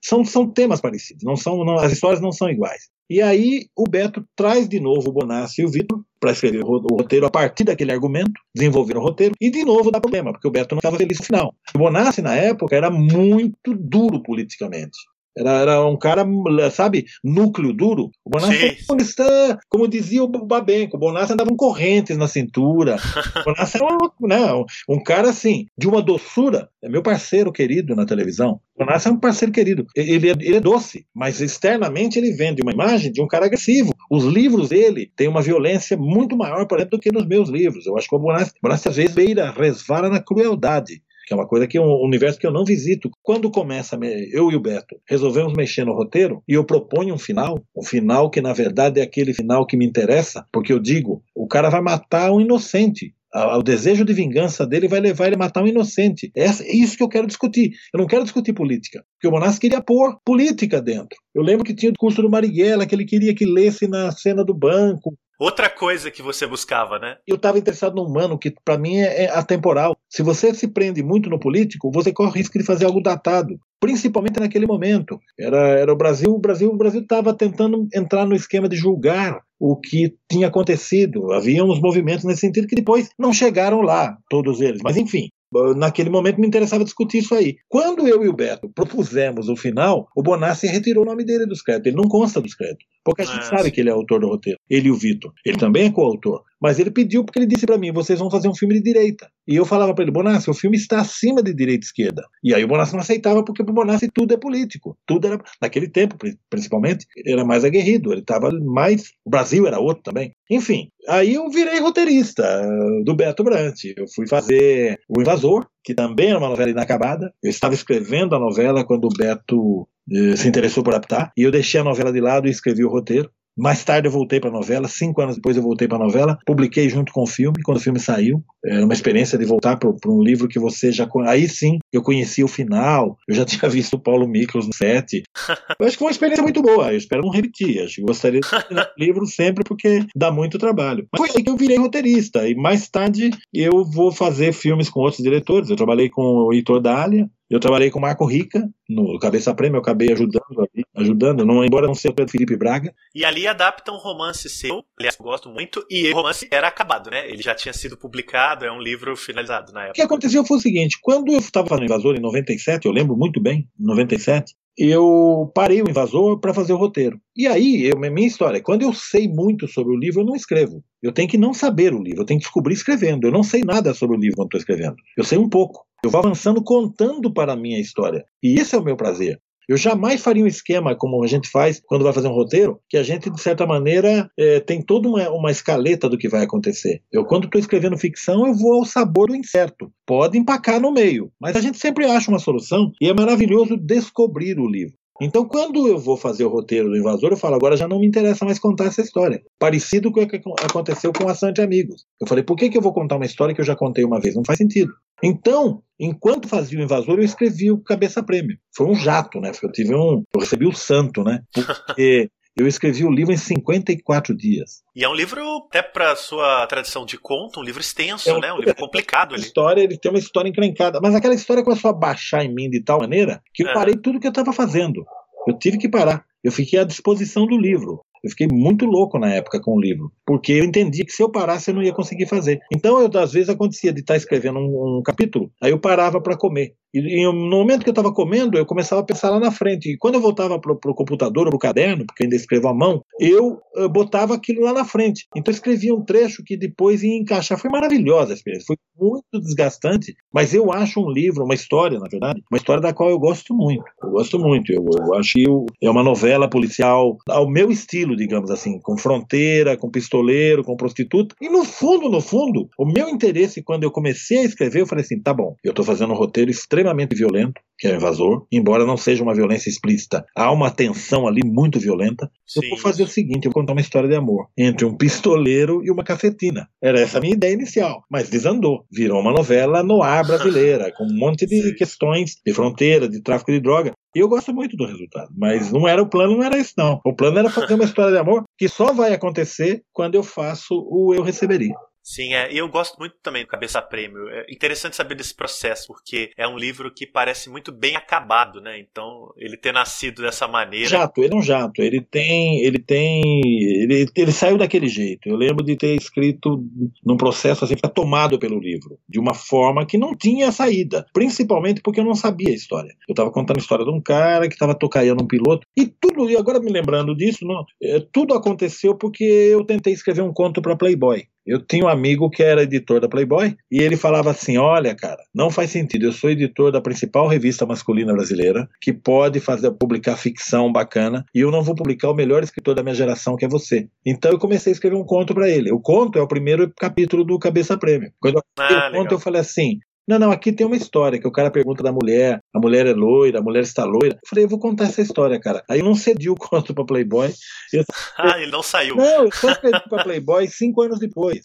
são, são temas parecidos, não são, não, as histórias não são iguais. E aí o Beto traz de novo o Bonassi e o Vitor para escrever o roteiro a partir daquele argumento, desenvolver o roteiro, e de novo dá problema, porque o Beto não estava feliz no final. O Bonassi, na época, era muito duro politicamente. Era, era um cara, sabe, núcleo duro. O Bonassa está, como dizia o Babenco, o Bonassa andava com correntes na cintura. O Bonassa era um, né, um cara assim, de uma doçura. É meu parceiro querido na televisão. O Bonassa é um parceiro querido. Ele é, ele é doce, mas externamente ele vende uma imagem de um cara agressivo. Os livros dele têm uma violência muito maior, por exemplo, do que nos meus livros. Eu acho que o Bonassa, o Bonassa às vezes beira, resvala na crueldade que é uma coisa que é um universo que eu não visito. Quando começa, eu e o Beto resolvemos mexer no roteiro e eu proponho um final, um final que na verdade é aquele final que me interessa, porque eu digo, o cara vai matar um inocente. O desejo de vingança dele vai levar ele a matar um inocente. É isso que eu quero discutir. Eu não quero discutir política. Porque o Monassi queria pôr política dentro. Eu lembro que tinha o curso do Marighella, que ele queria que lesse na cena do banco, Outra coisa que você buscava, né? Eu estava interessado no humano, que para mim é, é atemporal. Se você se prende muito no político, você corre o risco de fazer algo datado, principalmente naquele momento. Era, era o Brasil, o Brasil, o Brasil estava tentando entrar no esquema de julgar o que tinha acontecido. Havia uns movimentos nesse sentido que depois não chegaram lá, todos eles. Mas enfim, naquele momento me interessava discutir isso aí. Quando eu e o Beto propusemos o final, o Bonassi retirou o nome dele dos créditos. Ele não consta dos créditos. Porque a gente ah, sabe que ele é autor do roteiro. Ele e o Vitor. Ele também é coautor. Mas ele pediu porque ele disse para mim: vocês vão fazer um filme de direita. E eu falava para ele: Bonassi, o filme está acima de direita e esquerda. E aí o Bonassi não aceitava porque para o Bonassi tudo é político. Tudo era, naquele tempo, principalmente, era mais aguerrido. Ele estava mais. O Brasil era outro também. Enfim, aí eu virei roteirista uh, do Beto Brant. Eu fui fazer O Invasor, que também era uma novela inacabada. Eu estava escrevendo a novela quando o Beto uh, se interessou por adaptar, e eu deixei a novela de lado e escrevi o roteiro. Mais tarde eu voltei para a novela, cinco anos depois eu voltei para a novela, publiquei junto com o filme, quando o filme saiu. Era uma experiência de voltar para um livro que você já. Aí sim, eu conhecia o final, eu já tinha visto o Paulo Miklos no set. Eu acho que foi uma experiência muito boa, eu espero não repetir. Acho que gostaria de terminar o livro sempre porque dá muito trabalho. Mas foi aí que eu virei roteirista, e mais tarde eu vou fazer filmes com outros diretores. Eu trabalhei com o Heitor Dália, Eu trabalhei com o Marco Rica no Cabeça Prêmio, eu acabei ajudando ali, ajudando, não, embora não seja o Pedro Felipe Braga. E ali adapta um romance seu, aliás, eu gosto muito, e o romance era acabado, né? Ele já tinha sido publicado, é um livro finalizado na época. O que aconteceu foi o seguinte, quando eu estava fazendo Invasor em 97, eu lembro muito bem, em 97, eu parei o invasor para fazer o roteiro. E aí, eu, minha história, quando eu sei muito sobre o livro, eu não escrevo. Eu tenho que não saber o livro, eu tenho que descobrir escrevendo. Eu não sei nada sobre o livro quando estou escrevendo. Eu sei um pouco. Eu vou avançando contando para a história. E esse é o meu prazer. Eu jamais faria um esquema como a gente faz quando vai fazer um roteiro, que a gente, de certa maneira, é, tem toda uma, uma escaleta do que vai acontecer. Eu, quando estou escrevendo ficção, eu vou ao sabor do incerto. Pode empacar no meio, mas a gente sempre acha uma solução e é maravilhoso descobrir o livro. Então, quando eu vou fazer o roteiro do invasor, eu falo, agora já não me interessa mais contar essa história. Parecido com o que aconteceu com Ação de Amigos. Eu falei, por que, que eu vou contar uma história que eu já contei uma vez? Não faz sentido. Então, enquanto fazia o invasor, eu escrevi o Cabeça Prêmio. Foi um jato, né? Eu tive um. Eu recebi o santo, né? Porque eu escrevi o livro em 54 dias. E é um livro, até para sua tradição de conto, um livro extenso, é um, né? Um livro complicado. Ele. História, ele tem uma história encrencada. Mas aquela história começou a baixar em mim de tal maneira que eu é. parei tudo que eu estava fazendo. Eu tive que parar. Eu fiquei à disposição do livro. Eu fiquei muito louco na época com o livro, porque eu entendi que se eu parasse eu não ia conseguir fazer. Então, eu, às vezes acontecia de estar escrevendo um, um capítulo, aí eu parava para comer. E, e, no momento que eu estava comendo, eu começava a pensar lá na frente. E quando eu voltava para o computador ou para o caderno, porque ainda escrevo à mão, eu, eu, botava aquilo lá na frente. Então eu escrevia um trecho que depois ia encaixar. Foi maravilhosa a experiência, foi muito desgastante, mas eu acho um livro, uma história, na verdade, uma história da qual eu gosto muito. Eu gosto muito. Eu, eu acho que é uma novela policial ao meu estilo, digamos assim, com fronteira, com pistoleiro, com prostituta. E no fundo, no fundo, o meu interesse, quando eu comecei a escrever, eu falei assim: tá bom, eu estou fazendo um roteiro extremamente extremamente violento, que é o invasor, embora não seja uma violência explícita, há uma tensão ali muito violenta. Sim. Eu vou fazer o seguinte: eu vou contar uma história de amor entre um pistoleiro e uma cafetina. Era essa a minha ideia inicial, mas desandou. Virou uma novela no ar brasileira, com um monte de Sim. questões de fronteira, de tráfico de droga. E eu gosto muito do resultado, mas não era o plano, não era isso não. O plano era fazer uma história de amor que só vai acontecer quando eu faço o eu receberia. Sim, é, eu gosto muito também do Cabeça Prêmio. É interessante saber desse processo, porque é um livro que parece muito bem acabado, né? Então, ele ter nascido dessa maneira. Jato, ele é um jato. Ele tem. Ele tem. Ele, ele saiu daquele jeito. Eu lembro de ter escrito num processo assim, tomado pelo livro, de uma forma que não tinha saída. Principalmente porque eu não sabia a história. Eu estava contando a história de um cara que estava tocando um piloto, e tudo, e agora me lembrando disso, não, é, tudo aconteceu porque eu tentei escrever um conto para Playboy. Eu tinha um amigo que era editor da Playboy e ele falava assim: Olha, cara, não faz sentido. Eu sou editor da principal revista masculina brasileira que pode fazer publicar ficção bacana e eu não vou publicar o melhor escritor da minha geração, que é você. Então eu comecei a escrever um conto para ele. O conto é o primeiro capítulo do Cabeça Prêmio. Quando eu ah, o conto, eu falei assim: não, não, aqui tem uma história que o cara pergunta da mulher, a mulher é loira, a mulher está loira. Eu falei, eu vou contar essa história, cara. Aí eu não cedi o conto pra Playboy. Eu... ah, ele não saiu. Não, eu só cedi pra Playboy cinco anos depois.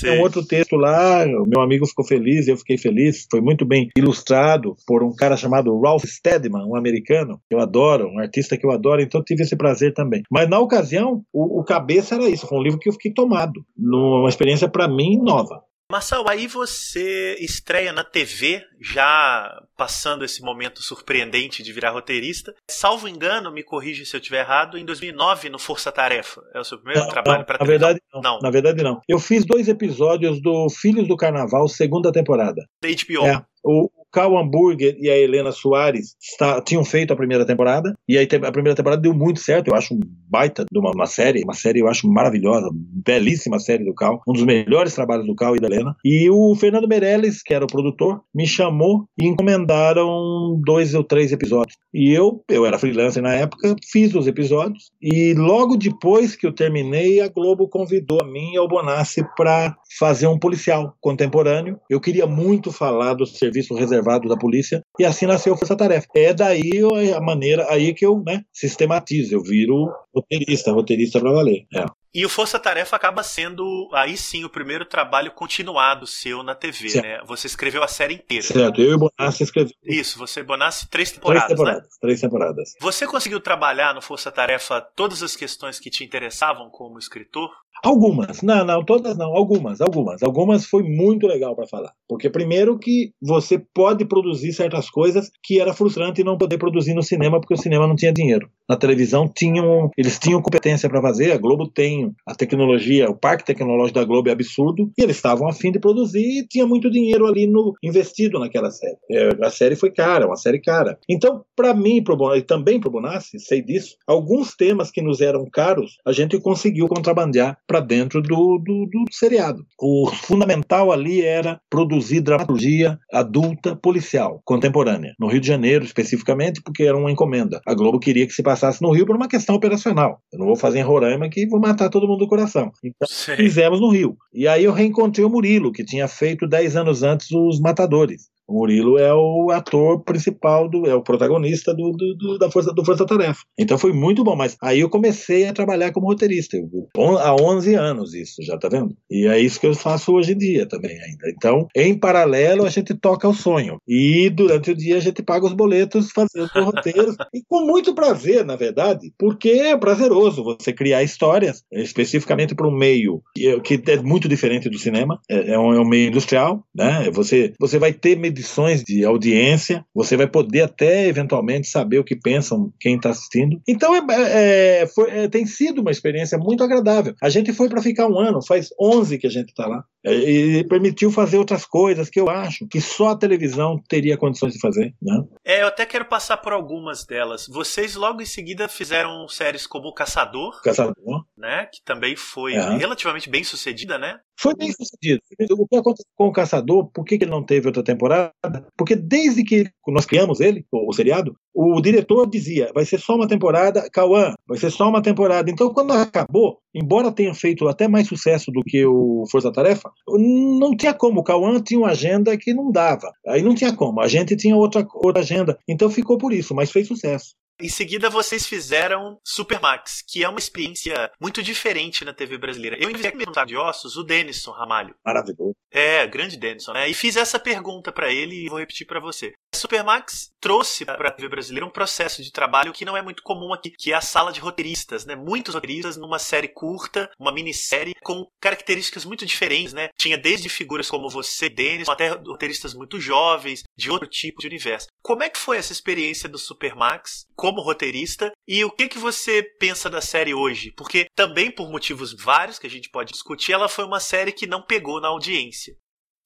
Tem um outro texto lá, o meu amigo ficou feliz, eu fiquei feliz. Foi muito bem ilustrado por um cara chamado Ralph Steadman, um americano, que eu adoro, um artista que eu adoro, então tive esse prazer também. Mas na ocasião, o, o cabeça era isso, foi um livro que eu fiquei tomado. Numa experiência para mim nova. Marcel, aí você estreia na TV, já passando esse momento surpreendente de virar roteirista. Salvo engano, me corrige se eu estiver errado, em 2009 no Força Tarefa. É o seu primeiro não, trabalho para Na verdade não. não. Na verdade não. Eu fiz dois episódios do Filhos do Carnaval, segunda temporada. Da HBO. É. O, Cal Hamburger e a Helena Soares está, tinham feito a primeira temporada, e aí a primeira temporada deu muito certo, eu acho um baita de uma, uma, série, uma série eu acho maravilhosa, belíssima série do Cal, um dos melhores trabalhos do Cal e da Helena. E o Fernando Meirelles, que era o produtor, me chamou e encomendaram dois ou três episódios. E eu, eu era freelancer na época, fiz os episódios, e logo depois que eu terminei, a Globo convidou a mim e ao Bonassi para fazer um policial contemporâneo. Eu queria muito falar do serviço reservado reservado da polícia, e assim nasceu Força Tarefa. É daí a maneira aí que eu né, sistematizo, eu viro roteirista, roteirista para valer. É. E o Força Tarefa acaba sendo, aí sim, o primeiro trabalho continuado seu na TV, certo. né? Você escreveu a série inteira. Certo, eu e Bonassi escrevemos. Isso, você e Bonassi, três temporadas, três temporadas, né? Três temporadas. Você conseguiu trabalhar no Força Tarefa todas as questões que te interessavam como escritor? Algumas, não, não, todas não, algumas, algumas. Algumas foi muito legal para falar. Porque, primeiro, que você pode produzir certas coisas que era frustrante não poder produzir no cinema, porque o cinema não tinha dinheiro. Na televisão, tinham, eles tinham competência para fazer, a Globo tem a tecnologia, o parque tecnológico da Globo é absurdo, e eles estavam afim de produzir e tinha muito dinheiro ali no investido naquela série. É, a série foi cara, uma série cara. Então, para mim pro, e também para o Bonassi, sei disso, alguns temas que nos eram caros, a gente conseguiu contrabandear para dentro do, do, do, seriado. O fundamental ali era produzir dramaturgia adulta policial, contemporânea, no Rio de Janeiro especificamente, porque era uma encomenda. A Globo queria que se passasse no Rio por uma questão operacional. Eu não vou fazer em Roraima que vou matar todo mundo do coração. Então, Sim. fizemos no Rio. E aí eu reencontrei o Murilo, que tinha feito 10 anos antes Os Matadores. O Murilo é o ator principal, do, é o protagonista do, do, do, da Força, do Força Tarefa. Então foi muito bom, mas aí eu comecei a trabalhar como roteirista. Eu, há 11 anos isso, já tá vendo? E é isso que eu faço hoje em dia também ainda. Então, em paralelo, a gente toca o sonho. E durante o dia a gente paga os boletos fazendo roteiros. e com muito prazer, na verdade, porque é prazeroso você criar histórias, especificamente para um meio que é muito diferente do cinema. É, é, um, é um meio industrial, né? Você, você vai ter medições de audiência, você vai poder até eventualmente saber o que pensam quem está assistindo. Então é, é, foi, é, tem sido uma experiência muito agradável. A gente foi para ficar um ano, faz 11 que a gente está lá, é, e permitiu fazer outras coisas que eu acho que só a televisão teria condições de fazer. Né? É, eu até quero passar por algumas delas. Vocês logo em seguida fizeram séries como O Caçador. Caçador. Né, que também foi relativamente bem sucedida, né? Foi bem sucedido. O que aconteceu com o Caçador, por que, ele não teve outra temporada? Porque desde que nós criamos ele, o, seriado, o diretor dizia: vai ser só uma temporada, Cauã, vai ser só uma temporada. Então, quando acabou, embora tenha feito até mais sucesso do que o Força Tarefa, não tinha como. O Cauã tinha uma agenda que não dava. Aí não tinha como. A gente tinha outra, outra agenda. Então ficou por isso, mas fez sucesso. Em seguida, vocês fizeram Supermax, que é uma experiência muito diferente na TV brasileira. Eu enviei aqui de ossos o Denison Ramalho. Maravilhoso. É, grande Denison, né? E fiz essa pergunta para ele e vou repetir para você. Supermax trouxe para a TV brasileira um processo de trabalho que não é muito comum aqui, que é a sala de roteiristas, né? Muitos roteiristas numa série curta, uma minissérie com características muito diferentes, né? Tinha desde figuras como você, Denison, até roteiristas muito jovens, de outro tipo de universo. Como é que foi essa experiência do Supermax? como roteirista e o que que você pensa da série hoje? Porque também por motivos vários que a gente pode discutir, ela foi uma série que não pegou na audiência.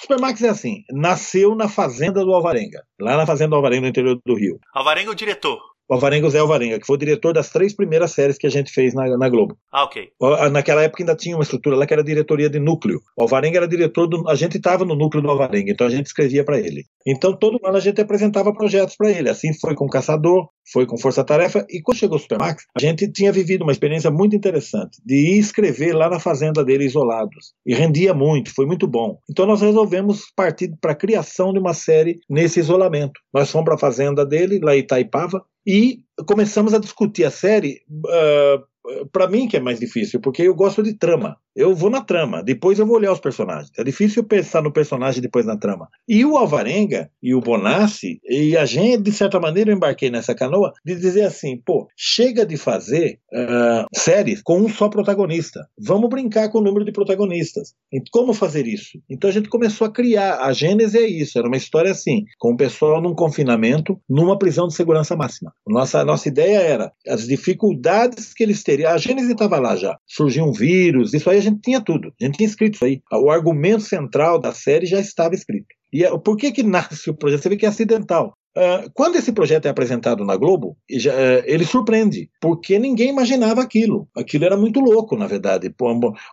Supermax é assim, nasceu na fazenda do Alvarenga, lá na fazenda do Alvarenga no interior do Rio. Alvarenga é o diretor. O Alvarenga Zé Alvarenga, que foi o diretor das três primeiras séries que a gente fez na, na Globo. Ah, ok. Naquela época ainda tinha uma estrutura lá que era diretoria de núcleo. O Alvarenga era diretor do. A gente estava no núcleo do Alvarenga, então a gente escrevia para ele. Então todo ano a gente apresentava projetos para ele. Assim foi com Caçador, foi com Força Tarefa, e quando chegou o Supermax, a gente tinha vivido uma experiência muito interessante de ir escrever lá na fazenda dele isolados. E rendia muito, foi muito bom. Então nós resolvemos partir para a criação de uma série nesse isolamento. Nós fomos para a fazenda dele, lá em Itaipava, e começamos a discutir a série. Uh, para mim que é mais difícil, porque eu gosto de trama. Eu vou na trama, depois eu vou olhar os personagens. É difícil pensar no personagem depois na trama. E o Alvarenga e o Bonassi, e a gente, de certa maneira, eu embarquei nessa canoa de dizer assim: pô, chega de fazer uh, séries com um só protagonista. Vamos brincar com o número de protagonistas. E como fazer isso? Então a gente começou a criar. A Gênese é isso: era uma história assim, com o pessoal num confinamento, numa prisão de segurança máxima. Nossa, nossa ideia era as dificuldades que eles teriam a Gênesis estava lá já. Surgiu um vírus, isso aí gente tinha tudo. A gente tinha escrito isso aí. O argumento central da série já estava escrito. E é, por que que nasce o projeto? Você vê que é acidental. Uh, quando esse projeto é apresentado na Globo, uh, ele surpreende, porque ninguém imaginava aquilo. Aquilo era muito louco, na verdade.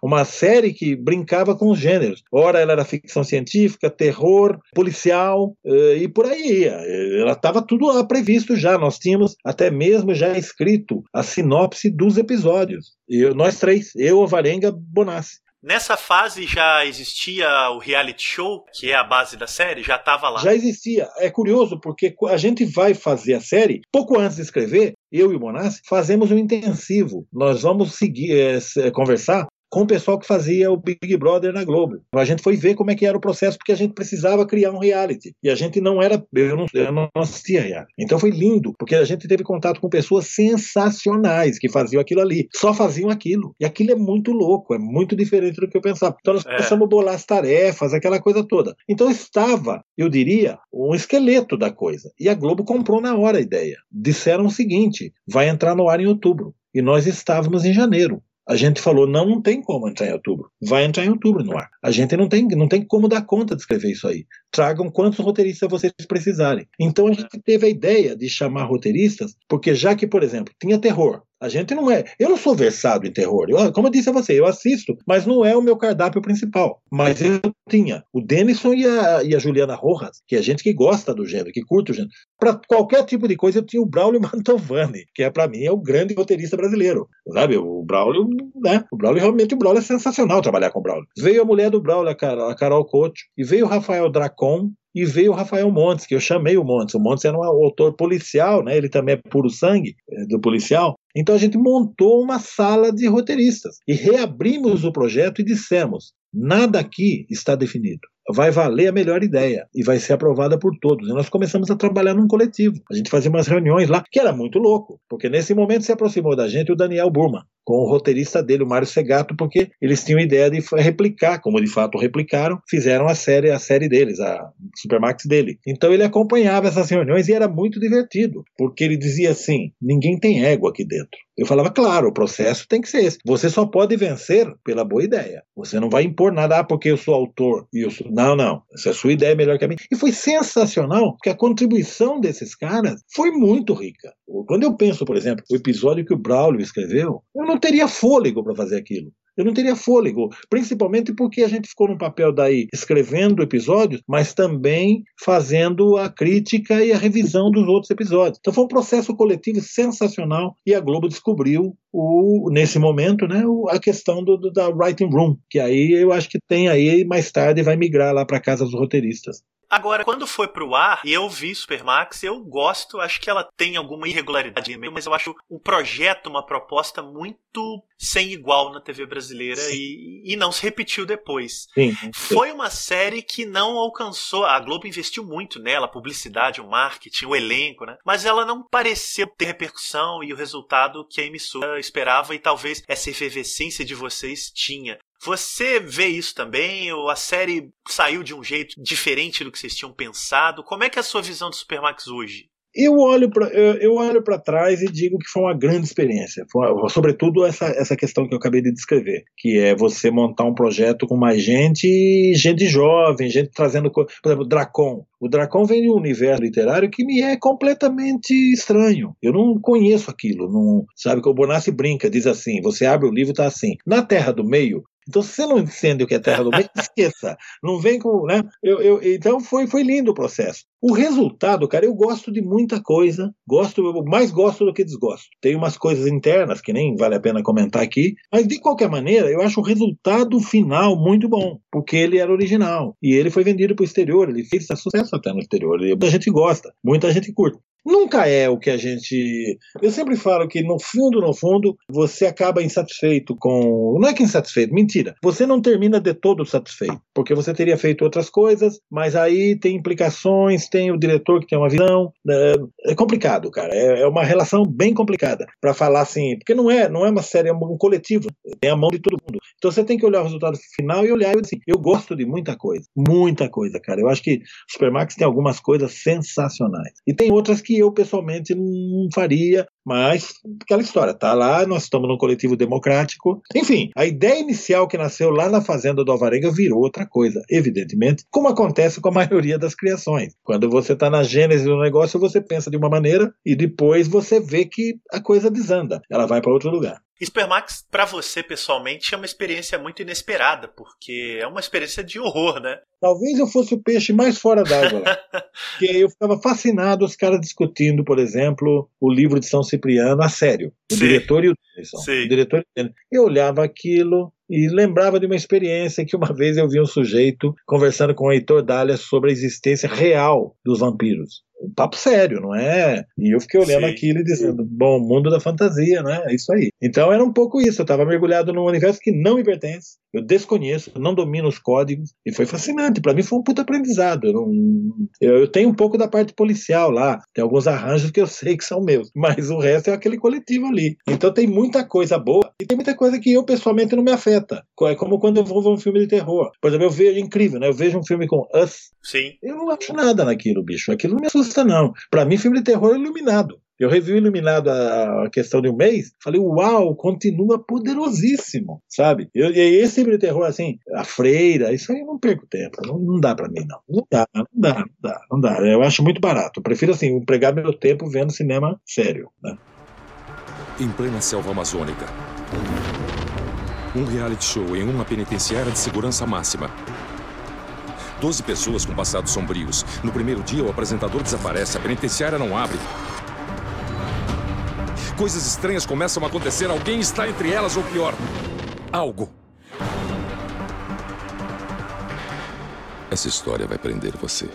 Uma série que brincava com os gêneros. Ora, ela era ficção científica, terror, policial uh, e por aí ia. Ela estava tudo lá previsto já. Nós tínhamos até mesmo já escrito a sinopse dos episódios. E nós três, eu, Varenga, Bonassi. Nessa fase já existia o reality show, que é a base da série, já estava lá. Já existia. É curioso porque a gente vai fazer a série, pouco antes de escrever, eu e o Bonassi fazemos um intensivo. Nós vamos seguir, é, conversar com o pessoal que fazia o Big Brother na Globo. A gente foi ver como é que era o processo, porque a gente precisava criar um reality. E a gente não era, eu não, eu não assistia reality. Então foi lindo, porque a gente teve contato com pessoas sensacionais que faziam aquilo ali. Só faziam aquilo. E aquilo é muito louco, é muito diferente do que eu pensava. Então nós é. começamos a bolar as tarefas, aquela coisa toda. Então estava, eu diria, um esqueleto da coisa. E a Globo comprou na hora a ideia. Disseram o seguinte: vai entrar no ar em outubro. E nós estávamos em janeiro. A gente falou, não, não tem como entrar em outubro. Vai entrar em outubro no ar. A gente não tem, não tem como dar conta de escrever isso aí. Tragam quantos roteiristas vocês precisarem. Então a gente teve a ideia de chamar roteiristas, porque já que, por exemplo, tinha terror, a gente não é. Eu não sou versado em terror. Eu, como eu disse a você, eu assisto, mas não é o meu cardápio principal. Mas eu tinha o Denison e a, e a Juliana Rojas, que é gente que gosta do gênero, que curte o gênero. Para qualquer tipo de coisa, eu tinha o Braulio Mantovani, que é para mim é o grande roteirista brasileiro. Sabe? O Braulio, né? O Braulio realmente, o Braulio é sensacional trabalhar com o Braulio. Veio a mulher do Braulio, a Carol, Couto, e veio o Rafael Dracon, e veio o Rafael Montes, que eu chamei o Montes. O Montes era um autor policial, né? ele também é puro sangue é, do policial. Então a gente montou uma sala de roteiristas e reabrimos o projeto e dissemos: nada aqui está definido vai valer a melhor ideia e vai ser aprovada por todos. E nós começamos a trabalhar num coletivo. A gente fazia umas reuniões lá, que era muito louco, porque nesse momento se aproximou da gente o Daniel Burma, com o roteirista dele, o Mário Segato, porque eles tinham ideia de replicar, como de fato replicaram, fizeram a série, a série deles, a Supermax dele. Então ele acompanhava essas reuniões e era muito divertido, porque ele dizia assim: ninguém tem ego aqui dentro. Eu falava, claro, o processo tem que ser esse. Você só pode vencer pela boa ideia. Você não vai impor nada, ah, porque eu sou autor e eu sou. Não, não. Essa sua ideia é melhor que a minha. E foi sensacional, porque a contribuição desses caras foi muito rica. Quando eu penso, por exemplo, o episódio que o Braulio escreveu, eu não teria fôlego para fazer aquilo. Eu não teria fôlego, principalmente porque a gente ficou num papel daí escrevendo episódios, mas também fazendo a crítica e a revisão dos outros episódios. Então foi um processo coletivo sensacional e a Globo descobriu o, nesse momento, né, a questão do, do, da writing room, que aí eu acho que tem aí mais tarde vai migrar lá para casa dos roteiristas. Agora, quando foi pro ar, eu vi Supermax, eu gosto, acho que ela tem alguma irregularidade mesmo, mas eu acho um projeto, uma proposta muito sem igual na TV brasileira e, e, não se repetiu depois. Sim, foi uma série que não alcançou, a Globo investiu muito nela, a publicidade, o marketing, o elenco, né? Mas ela não pareceu ter repercussão e o resultado que a emissora esperava e talvez essa efervescência de vocês tinha. Você vê isso também? Ou a série saiu de um jeito diferente do que vocês tinham pensado? Como é que é a sua visão do Supermax hoje? Eu olho para eu, eu, olho para trás e digo que foi uma grande experiência, sobretudo essa, essa questão que eu acabei de descrever, que é você montar um projeto com mais gente, gente jovem, gente trazendo, por exemplo, Dracon. O Dracon vem de um universo literário que me é completamente estranho. Eu não conheço aquilo, não sabe que o Bonassi brinca, diz assim, você abre o livro tá assim. Na Terra do Meio, então, se você não entende o que é terra do meio, esqueça. Não vem com. Né? Eu, eu, então, foi, foi lindo o processo. O resultado, cara, eu gosto de muita coisa. Gosto, eu mais gosto do que desgosto. Tem umas coisas internas que nem vale a pena comentar aqui. Mas, de qualquer maneira, eu acho o resultado final muito bom. Porque ele era original. E ele foi vendido para o exterior. Ele fez sucesso até no exterior. Muita gente gosta. Muita gente curte. Nunca é o que a gente. Eu sempre falo que no fundo, no fundo, você acaba insatisfeito com. Não é que insatisfeito, mentira. Você não termina de todo satisfeito, porque você teria feito outras coisas, mas aí tem implicações, tem o diretor que tem uma visão. É, é complicado, cara. É, é, uma relação bem complicada para falar assim, porque não é, não é uma série, é um coletivo. Tem a mão de todo mundo. Então você tem que olhar o resultado final e olhar assim. Eu gosto de muita coisa, muita coisa, cara. Eu acho que Supermax tem algumas coisas sensacionais e tem outras que que eu pessoalmente não faria, mas aquela história, tá lá, nós estamos num coletivo democrático. Enfim, a ideia inicial que nasceu lá na fazenda do Alvarenga virou outra coisa, evidentemente, como acontece com a maioria das criações. Quando você está na gênese do negócio, você pensa de uma maneira e depois você vê que a coisa desanda, ela vai para outro lugar. Supermax, para você pessoalmente, é uma experiência muito inesperada, porque é uma experiência de horror, né? Talvez eu fosse o peixe mais fora d'água porque eu ficava fascinado os caras discutindo, por exemplo, o livro de São Cipriano a sério. O Sim. diretor e o, o diretor Eu olhava aquilo e lembrava de uma experiência que uma vez eu vi um sujeito conversando com o Heitor Dália sobre a existência real dos vampiros um papo sério, não é? E eu fiquei olhando Sim. aquilo e dizendo, bom, mundo da fantasia, né? É isso aí. Então era um pouco isso, eu estava mergulhado num universo que não me pertence, eu desconheço, não domino os códigos, e foi fascinante. Para mim foi um puto aprendizado. Eu, não, eu, eu, tenho um pouco da parte policial lá, tem alguns arranjos que eu sei que são meus, mas o resto é aquele coletivo ali. Então tem muita coisa boa e tem muita coisa que eu pessoalmente não me afeta. É como quando eu vou ver um filme de terror. Por exemplo, eu vejo é incrível, né? Eu vejo um filme com Us. Sim. Eu não acho nada naquilo, bicho. Aquilo não me assusta, não. Para mim, filme de terror é iluminado. Eu revi o Iluminado a, questão de um mês, falei, uau, continua poderosíssimo, sabe? E esse tipo de terror, assim, a freira, isso aí não perco tempo, não, não dá para mim, não. Não dá, não dá, não dá, não dá. Eu acho muito barato. Eu prefiro, assim, empregar meu tempo vendo cinema sério, né? Em plena selva amazônica, um reality show em uma penitenciária de segurança máxima. Doze pessoas com passados sombrios. No primeiro dia, o apresentador desaparece, a penitenciária não abre coisas estranhas começam a acontecer. Alguém está entre elas, ou pior, algo. Essa história vai prender você.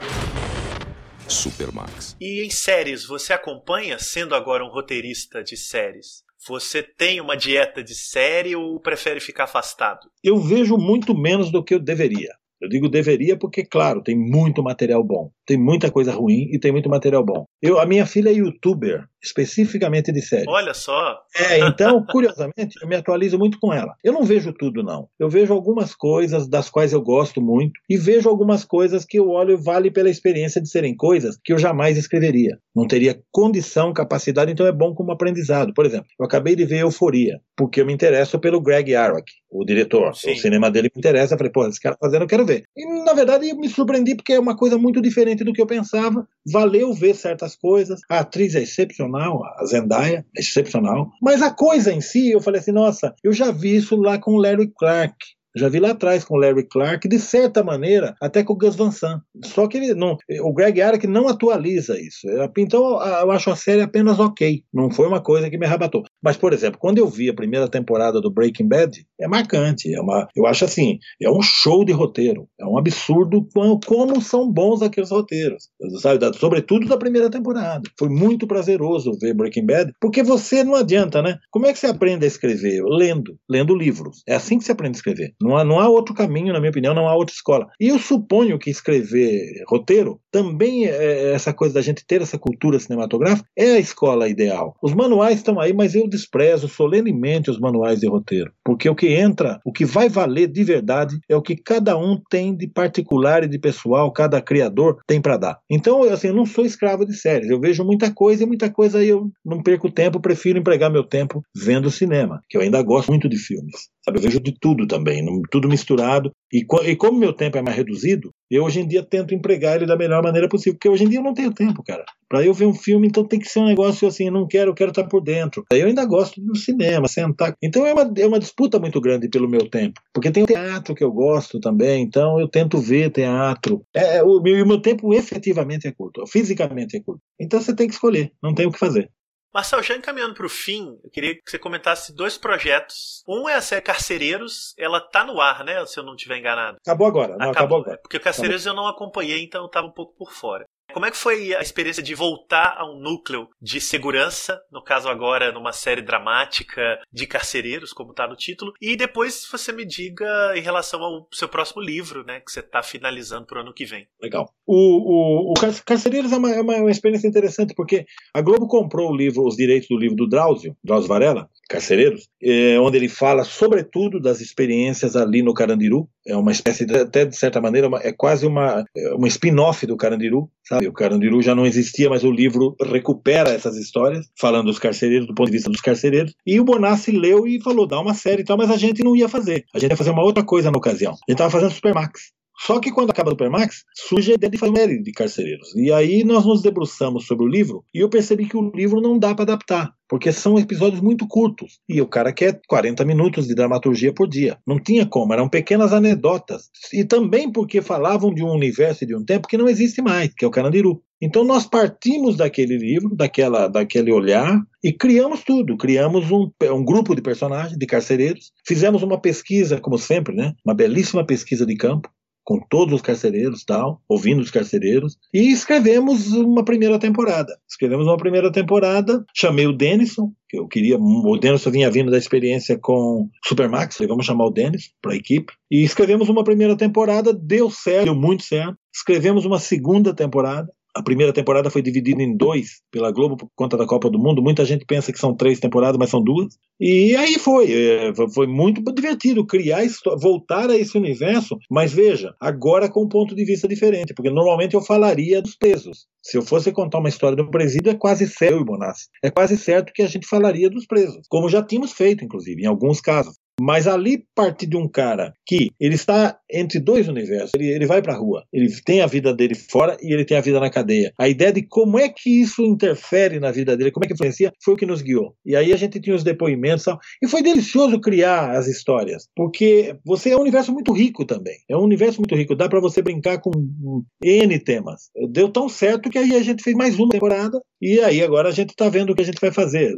Supermax. E em séries, você acompanha, sendo agora um roteirista de séries? Você tem uma dieta de série ou prefere ficar afastado? Eu vejo muito menos do que eu deveria. Eu digo deveria porque, claro, tem muito material bom. Tem muita coisa ruim e tem muito material bom. Eu, a minha filha é youtuber, especificamente de série. Olha só. É, então, curiosamente, eu me atualizo muito com ela. Eu não vejo tudo, não. Eu vejo algumas coisas das quais eu gosto muito e vejo algumas coisas que eu olho vale pela experiência de serem coisas que eu jamais escreveria. Não teria condição, capacidade, então é bom como aprendizado. Por exemplo, eu acabei de ver Euforia, porque eu me interesso pelo Greg Arrock, o diretor. Sim. O cinema dele me interessa. Eu falei, pô, esse cara fazendo, eu quero ver. E, na verdade, eu me surpreendi porque é uma coisa muito diferente do que eu pensava. Valeu ver certas coisas. A atriz é excepcional, a Zendaya é excepcional. Mas a coisa em si, eu falei assim, nossa, eu já vi isso lá com o Larry Clark. Já vi lá atrás com o Larry Clark, de certa maneira, até com o Gus Van Sant. Só que ele não, o Greg Arek não atualiza isso. Então eu acho a série apenas ok. Não foi uma coisa que me arrebatou. Mas, por exemplo, quando eu vi a primeira temporada do Breaking Bad, é marcante. É uma, eu acho assim, é um show de roteiro. É um absurdo como, como são bons aqueles roteiros. Sabe? Sobretudo da primeira temporada. Foi muito prazeroso ver Breaking Bad, porque você não adianta, né? Como é que você aprende a escrever? Lendo. Lendo livros. É assim que você aprende a escrever. Não há, não há outro caminho, na minha opinião, não há outra escola. E eu suponho que escrever roteiro também é, é essa coisa da gente ter essa cultura cinematográfica é a escola ideal. Os manuais estão aí, mas eu desprezo solenemente os manuais de roteiro, porque o que entra, o que vai valer de verdade é o que cada um tem de particular e de pessoal, cada criador tem para dar. Então, assim, eu não sou escravo de séries, eu vejo muita coisa e muita coisa aí eu não perco tempo, prefiro empregar meu tempo vendo cinema, que eu ainda gosto muito de filmes. Sabe, eu vejo de tudo também, tudo misturado. E, e como meu tempo é mais reduzido, eu hoje em dia tento empregar ele da melhor maneira possível, porque hoje em dia eu não tenho tempo, cara. Para eu ver um filme, então tem que ser um negócio assim, não quero, eu quero estar por dentro. Aí eu ainda gosto do cinema, sentar. Então é uma, é uma disputa muito grande pelo meu tempo, porque tem teatro que eu gosto também, então eu tento ver teatro. É, é o, meu, o meu tempo efetivamente é curto, fisicamente é curto. Então você tem que escolher, não tem o que fazer. Marcel, já encaminhando para o fim, eu queria que você comentasse dois projetos. Um é a série Carcereiros, ela tá no ar, né? Se eu não estiver enganado. Acabou agora, não, acabou, acabou agora. Porque o Carcereiros acabou. eu não acompanhei, então eu estava um pouco por fora. Como é que foi a experiência de voltar a um núcleo de segurança, no caso agora numa série dramática de carcereiros, como está no título, e depois você me diga em relação ao seu próximo livro, né, que você está finalizando para o ano que vem. Legal. O, o, o Carcereiros é uma, é uma, experiência interessante porque a Globo comprou o livro, os direitos do livro do Drauzio, Drauzio Varela, Carcereiros, é, onde ele fala sobretudo das experiências ali no Carandiru. É uma espécie, de, até de certa maneira, uma, é quase uma, é uma spin-off do Carandiru, sabe? O Carandiru já não existia, mas o livro recupera essas histórias, falando dos carcereiros, do ponto de vista dos carcereiros. E o Bonassi leu e falou: dá uma série e tal, mas a gente não ia fazer. A gente ia fazer uma outra coisa na ocasião. A gente estava fazendo Supermax. Só que quando acaba o Supermax, surge a ideia de fazer de carcereiros. E aí nós nos debruçamos sobre o livro e eu percebi que o livro não dá para adaptar, porque são episódios muito curtos. E o cara quer 40 minutos de dramaturgia por dia. Não tinha como, eram pequenas anedotas. E também porque falavam de um universo e de um tempo que não existe mais, que é o Carandiru. Então nós partimos daquele livro, daquela, daquele olhar e criamos tudo. Criamos um, um grupo de personagens, de carcereiros. Fizemos uma pesquisa, como sempre, né? Uma belíssima pesquisa de campo com todos os carcereiros tal, ouvindo os carcereiros, e escrevemos uma primeira temporada. Escrevemos uma primeira temporada, chamei o Denison, que eu queria, o Denison vinha vindo da experiência com Supermax, vamos chamar o Denison para a equipe, e escrevemos uma primeira temporada, deu certo, deu muito certo. Escrevemos uma segunda temporada, a primeira temporada foi dividida em dois pela Globo por conta da Copa do Mundo. Muita gente pensa que são três temporadas, mas são duas. E aí foi, é, foi muito divertido criar, voltar a esse universo. Mas veja, agora com um ponto de vista diferente, porque normalmente eu falaria dos presos. Se eu fosse contar uma história do presídio, é quase certo, Bonassi, é quase certo que a gente falaria dos presos, como já tínhamos feito, inclusive, em alguns casos. Mas ali parte de um cara que ele está entre dois universos. Ele, ele vai para a rua, ele tem a vida dele fora e ele tem a vida na cadeia. A ideia de como é que isso interfere na vida dele, como é que influencia, foi o que nos guiou. E aí a gente tinha os depoimentos tal, e foi delicioso criar as histórias, porque você é um universo muito rico também. É um universo muito rico, dá para você brincar com N temas. Deu tão certo que aí a gente fez mais uma temporada e aí agora a gente está vendo o que a gente vai fazer.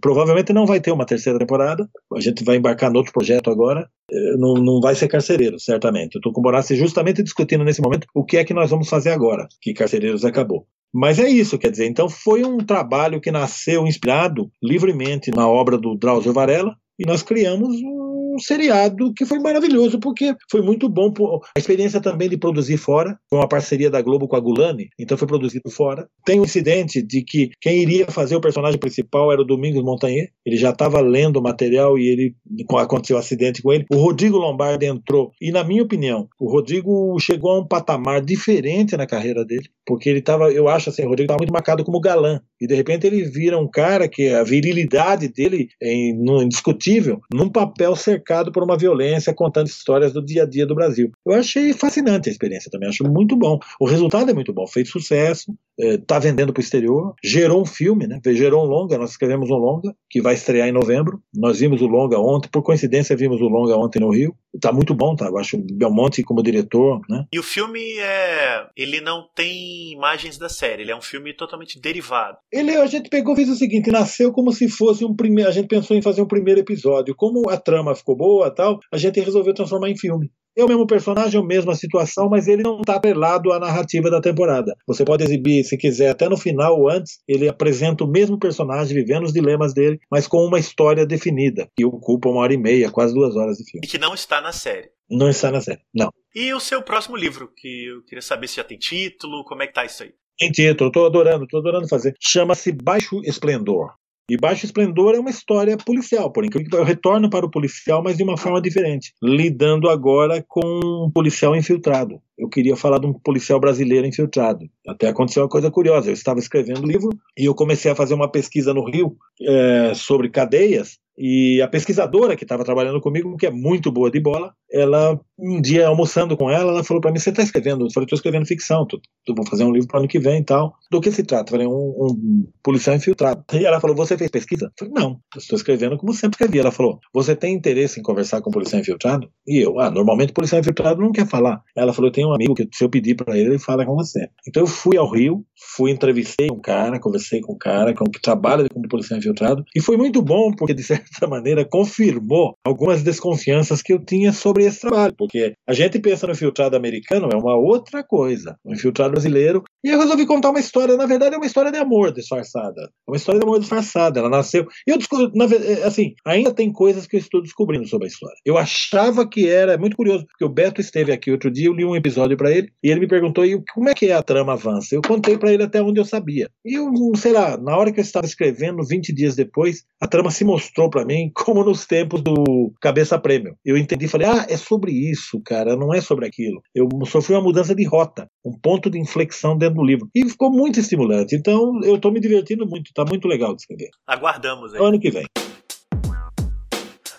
Provavelmente não vai ter uma terceira temporada. A gente vai embarcar no outro projeto agora. Eh, não, não vai ser carcereiro, certamente. Eu estou com o Borassi justamente discutindo nesse momento o que é que nós vamos fazer agora, que Carcereiros acabou. Mas é isso, quer dizer, então foi um trabalho que nasceu inspirado livremente na obra do Drauzio Varela, e nós criamos um seriado que foi maravilhoso, porque foi muito bom. A experiência também de produzir fora, com uma parceria da Globo com a Gulani, então foi produzido fora. Tem um incidente de que quem iria fazer o personagem principal era o Domingos Montagnier, ele já estava lendo o material e ele aconteceu um acidente com ele. O Rodrigo Lombardi entrou, e na minha opinião, o Rodrigo chegou a um patamar diferente na carreira dele, porque ele estava, eu acho assim, o Rodrigo estava muito marcado como galã, e de repente ele vira um cara que a virilidade dele é indiscutível num papel cercado por uma violência, contando histórias do dia a dia do Brasil. Eu achei fascinante a experiência também, acho muito bom. O resultado é muito bom, fez sucesso, está é, vendendo para o exterior, gerou um filme, né? gerou um longa, nós escrevemos um longa, que vai estrear em novembro. Nós vimos o longa ontem, por coincidência vimos o longa ontem no Rio. Está muito bom, tá? Eu acho Belmonte como diretor, né? E o filme é. Ele não tem imagens da série, ele é um filme totalmente derivado. Ele, a gente pegou e fez o seguinte: nasceu como se fosse um primeiro. A gente pensou em fazer um primeiro episódio. Como a trama ficou boa tal, a gente resolveu transformar em filme. É o mesmo personagem, a mesma situação, mas ele não está atrelado à narrativa da temporada. Você pode exibir, se quiser, até no final ou antes, ele apresenta o mesmo personagem vivendo os dilemas dele, mas com uma história definida, que ocupa uma hora e meia, quase duas horas de filme. E que não está na série. Não está na série, não. E o seu próximo livro, que eu queria saber se já tem título, como é que tá isso aí? Tem título, estou adorando, estou adorando fazer. Chama-se Baixo Esplendor. E Baixo Esplendor é uma história policial, por incrível que eu retorno para o policial, mas de uma forma diferente, lidando agora com um policial infiltrado. Eu queria falar de um policial brasileiro infiltrado. Até aconteceu uma coisa curiosa. Eu estava escrevendo um livro e eu comecei a fazer uma pesquisa no Rio é, sobre cadeias e a pesquisadora que estava trabalhando comigo, que é muito boa de bola, ela, um dia almoçando com ela, ela falou para mim: Você está escrevendo? Eu falei: Estou escrevendo ficção, tô, tô, vou fazer um livro para ano que vem e tal. Do que se trata? Eu falei: um, um policial infiltrado. E ela falou: Você fez pesquisa? Eu falei: Não, estou escrevendo como sempre escrevi. Ela falou: Você tem interesse em conversar com um policial infiltrado? E eu: Ah, normalmente policial infiltrado não quer falar. Ela falou: Eu tenho um amigo que, se eu pedir para ele, ele fala com você. Então eu fui ao Rio, fui, entrevistei um cara, conversei com um cara com, que trabalha como policial infiltrado, e foi muito bom, porque de certa maneira, confirmou algumas desconfianças que eu tinha sobre esse trabalho, porque a gente pensa no infiltrado americano, é uma outra coisa. O infiltrado brasileiro. E eu resolvi contar uma história, na verdade, é uma história de amor disfarçada. É uma história de amor disfarçada. Ela nasceu. Eu descobri, é, assim, ainda tem coisas que eu estou descobrindo sobre a história. Eu achava que era, é muito curioso, porque o Beto esteve aqui outro dia, eu li um episódio para ele, e ele me perguntou e como é que é a trama avança. Eu contei para ele até onde eu sabia. E eu, sei lá, na hora que eu estava escrevendo, 20 dias depois, a trama se mostrou para mim, como nos tempos do Cabeça Prêmio. Eu entendi, falei, ah, é sobre isso, cara, não é sobre aquilo. Eu sofri uma mudança de rota, um ponto de inflexão dentro do livro. E ficou muito estimulante. Então, eu estou me divertindo muito, tá muito legal de escrever. Aguardamos aí. Ano que vem.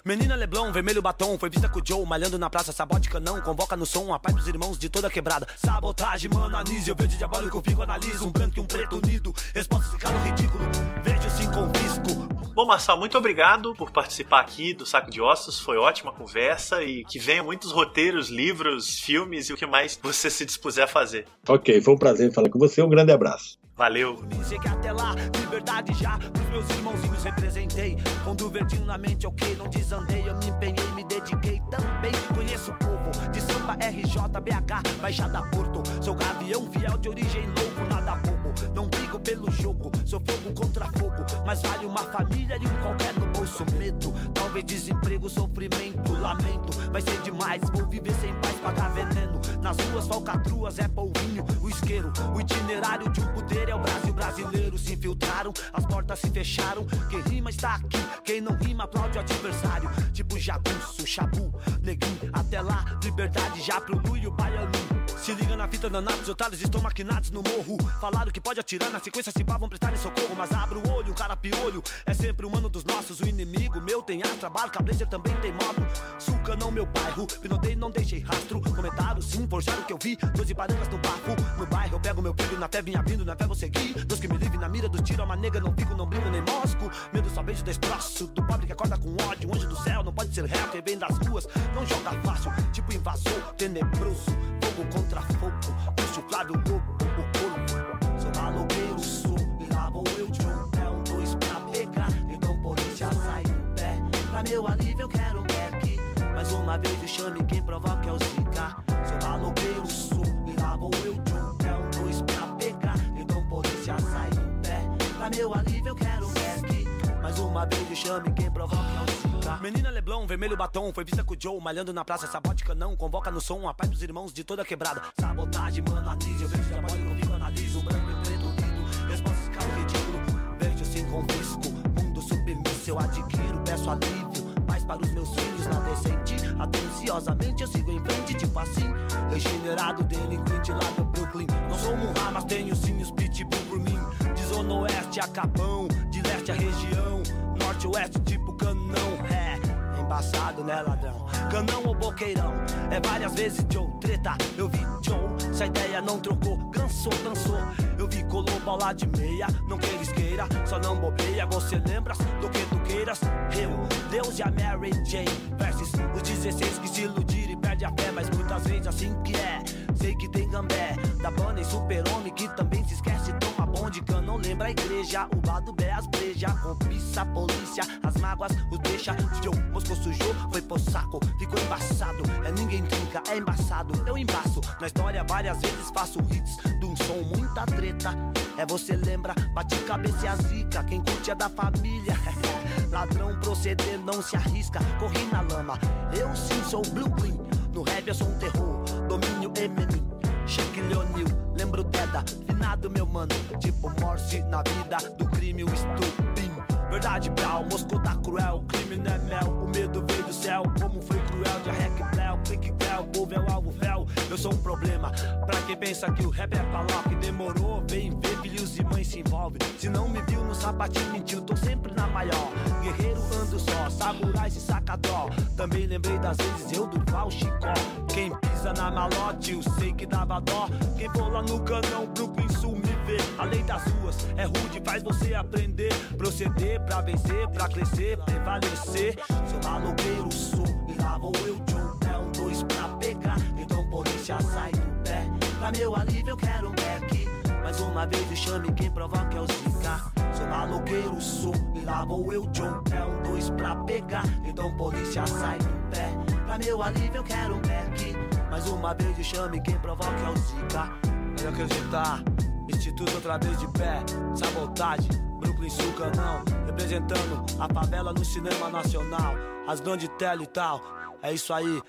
Menina Leblon, vermelho batom, foi vista com o Joe, malhando na praça, sabote canão, convoca no som a paz dos irmãos de toda quebrada. Sabotagem, mano, anísio, verde diabólico, fico, analiso, um branco e um preto unido, resposta ficar no ridículo, vejo sim confisco. Bom, Marçal, muito obrigado por participar aqui do Saco de Ossos, foi ótima conversa e que venham muitos roteiros, livros, filmes e o que mais você se dispuser a fazer. Ok, foi um prazer falar com você, um grande abraço. Valeu. Cheguei até lá, liberdade já, pros meus irmãozinhos representei. Quando verdinho na mente, ok, não desandei. Eu me empenhei, me dediquei também. Conheço o povo de samba, RJ, BH, Baixada Porto. Sou gavião fiel de origem louco, nada bobo. Não brigo pelo jogo, sou fogo contra fogo. Mas vale uma família e um qualquer no bolso. Medo, talvez desemprego, sofrimento, lamento. Vai ser demais, vou viver sem paz, pagar veneno. Nas ruas, falcatruas, é polvinho, o isqueiro. O itinerário de um poder é o Brasil brasileiro. Se infiltraram, as portas se fecharam. Quem rima está aqui, quem não rima aplaude o adversário. Tipo jagunço, chabu, neguinho. Até lá, liberdade já pro Lu e o baianinho. Se liga na fita danados, otários estão maquinados no morro. Falaram que pode atirar na sequência se pá, vão prestar socorro. Mas abre o olho, um cara piolho. É sempre humano dos nossos. O inimigo meu tem astra, barca, blazer também tem moto. Suca não meu bairro, pinotei, não deixei rastro. Comentário sim, forjaram que eu vi. Doze barancas no bafo. No bairro eu pego meu filho, na fé vim abrindo, na fé vou seguir. Deus que me livre na mira do tiro, a nega não fico, não brinco nem mosco. Medo só beijo destroço. Do pobre que acorda com ódio. Anjo do céu não pode ser réu, quem vem das ruas. Não joga fácil, tipo invasor, tenebroso. Fogo contra fogo, puxo claro, lobo, o corpo. Sou maloqueiro, sou, e lá vou eu de um pé, um dois pra pegar. Então polícia sai do pé. Pra meu alívio eu quero um back. Mais uma vez o chame, quem provoca é o Zika. Sou maloqueiro, sou, e lá vou eu de um pé, um dois pra pegar. Então polícia sai do pé. Pra meu alívio eu quero um back. Mais uma vez o chame, quem provoca é o Zika. Menina Leblon, vermelho batom, foi vista com o Joe, malhando na praça, sabote canão, convoca no som a paz dos irmãos de toda quebrada. Sabotagem, mano, atriz, eu vejo trabalho comigo, analiso, um branco e preto unido, respostas ficam ridículo, vejo sem confisco, mundo submisso, eu adquiro, peço alívio, paz para os meus filhos na decente, atenciosamente eu sigo em frente, tipo assim, regenerado, delinquente lá do Brooklyn, não sou Munha, mas tenho sim os pitbull por mim, de zona oeste a Capão, de leste a região, norte oeste tipo canão, embaçado, né, ladrão? Canão ou boqueirão? É várias vezes Joe, treta. Eu vi Joe, se a ideia não trocou, cansou, dançou. Eu vi colou bola de meia, não queres queira, só não bobeia. Você lembras do que tu queiras? Eu, Deus e a Mary Jane, versus os 16 que se iludiram e perde a fé, mas muitas vezes assim que é. Sei que tem gambé, da banda e super-homem que também se esquece, bonde, canão lembra a igreja, o bado bé as breja, cobiça, polícia, as mágoas, os deixa, Joe, moscou sujou, foi pro saco, ficou embaçado, é ninguém trinca, é embaçado, eu embaço, na história várias vezes faço hits, de um som muita treta, é você lembra, bate cabeça e a zica, quem curte é da família, ladrão proceder não se arrisca, corri na lama, eu sim sou Blue Green, no rap eu sou um terror, domínio Leonil, lembro finado meu mano, tipo Morse na vida do crime, o estupim. Verdade, Brau, Moscou tá cruel, crime não é mel, o medo veio do céu, como foi cruel, de Bléu, Bléu, povo é o alvo véu, eu sou um problema, pra quem pensa que o rap é paloca, demorou, vem ver, filhos e mães se envolve, se não me viu no sapatinho, mentiu, tô sempre na maior, guerreiro ando só, samurai se saca dó, também lembrei das vezes eu do Chicó, quem pisa na malote, eu sei que dava dó, quem for lá no canão, Brooklyn Sul me vê, a lei das ruas é rude, faz você aprender, proceder pra vencer, pra crescer, prevalecer, sou maloqueiro, sou, e lá vou eu, Joe, polícia sai do pé, pra meu alívio eu quero um back, mais uma vez o chame, quem provoca é o Zika. Sou maloqueiro, sou, e lá vou eu, John. É um dois pra pegar, então polícia sai do pé. Pra meu alívio eu quero um back. Mais uma vez o chame, quem provoca é o Zika. Pode acreditar, Instituto outra vez de pé. Sabotagem, Brooklyn Sul Canão. Representando a favela no cinema nacional. As grandes tela e tal. É isso aí,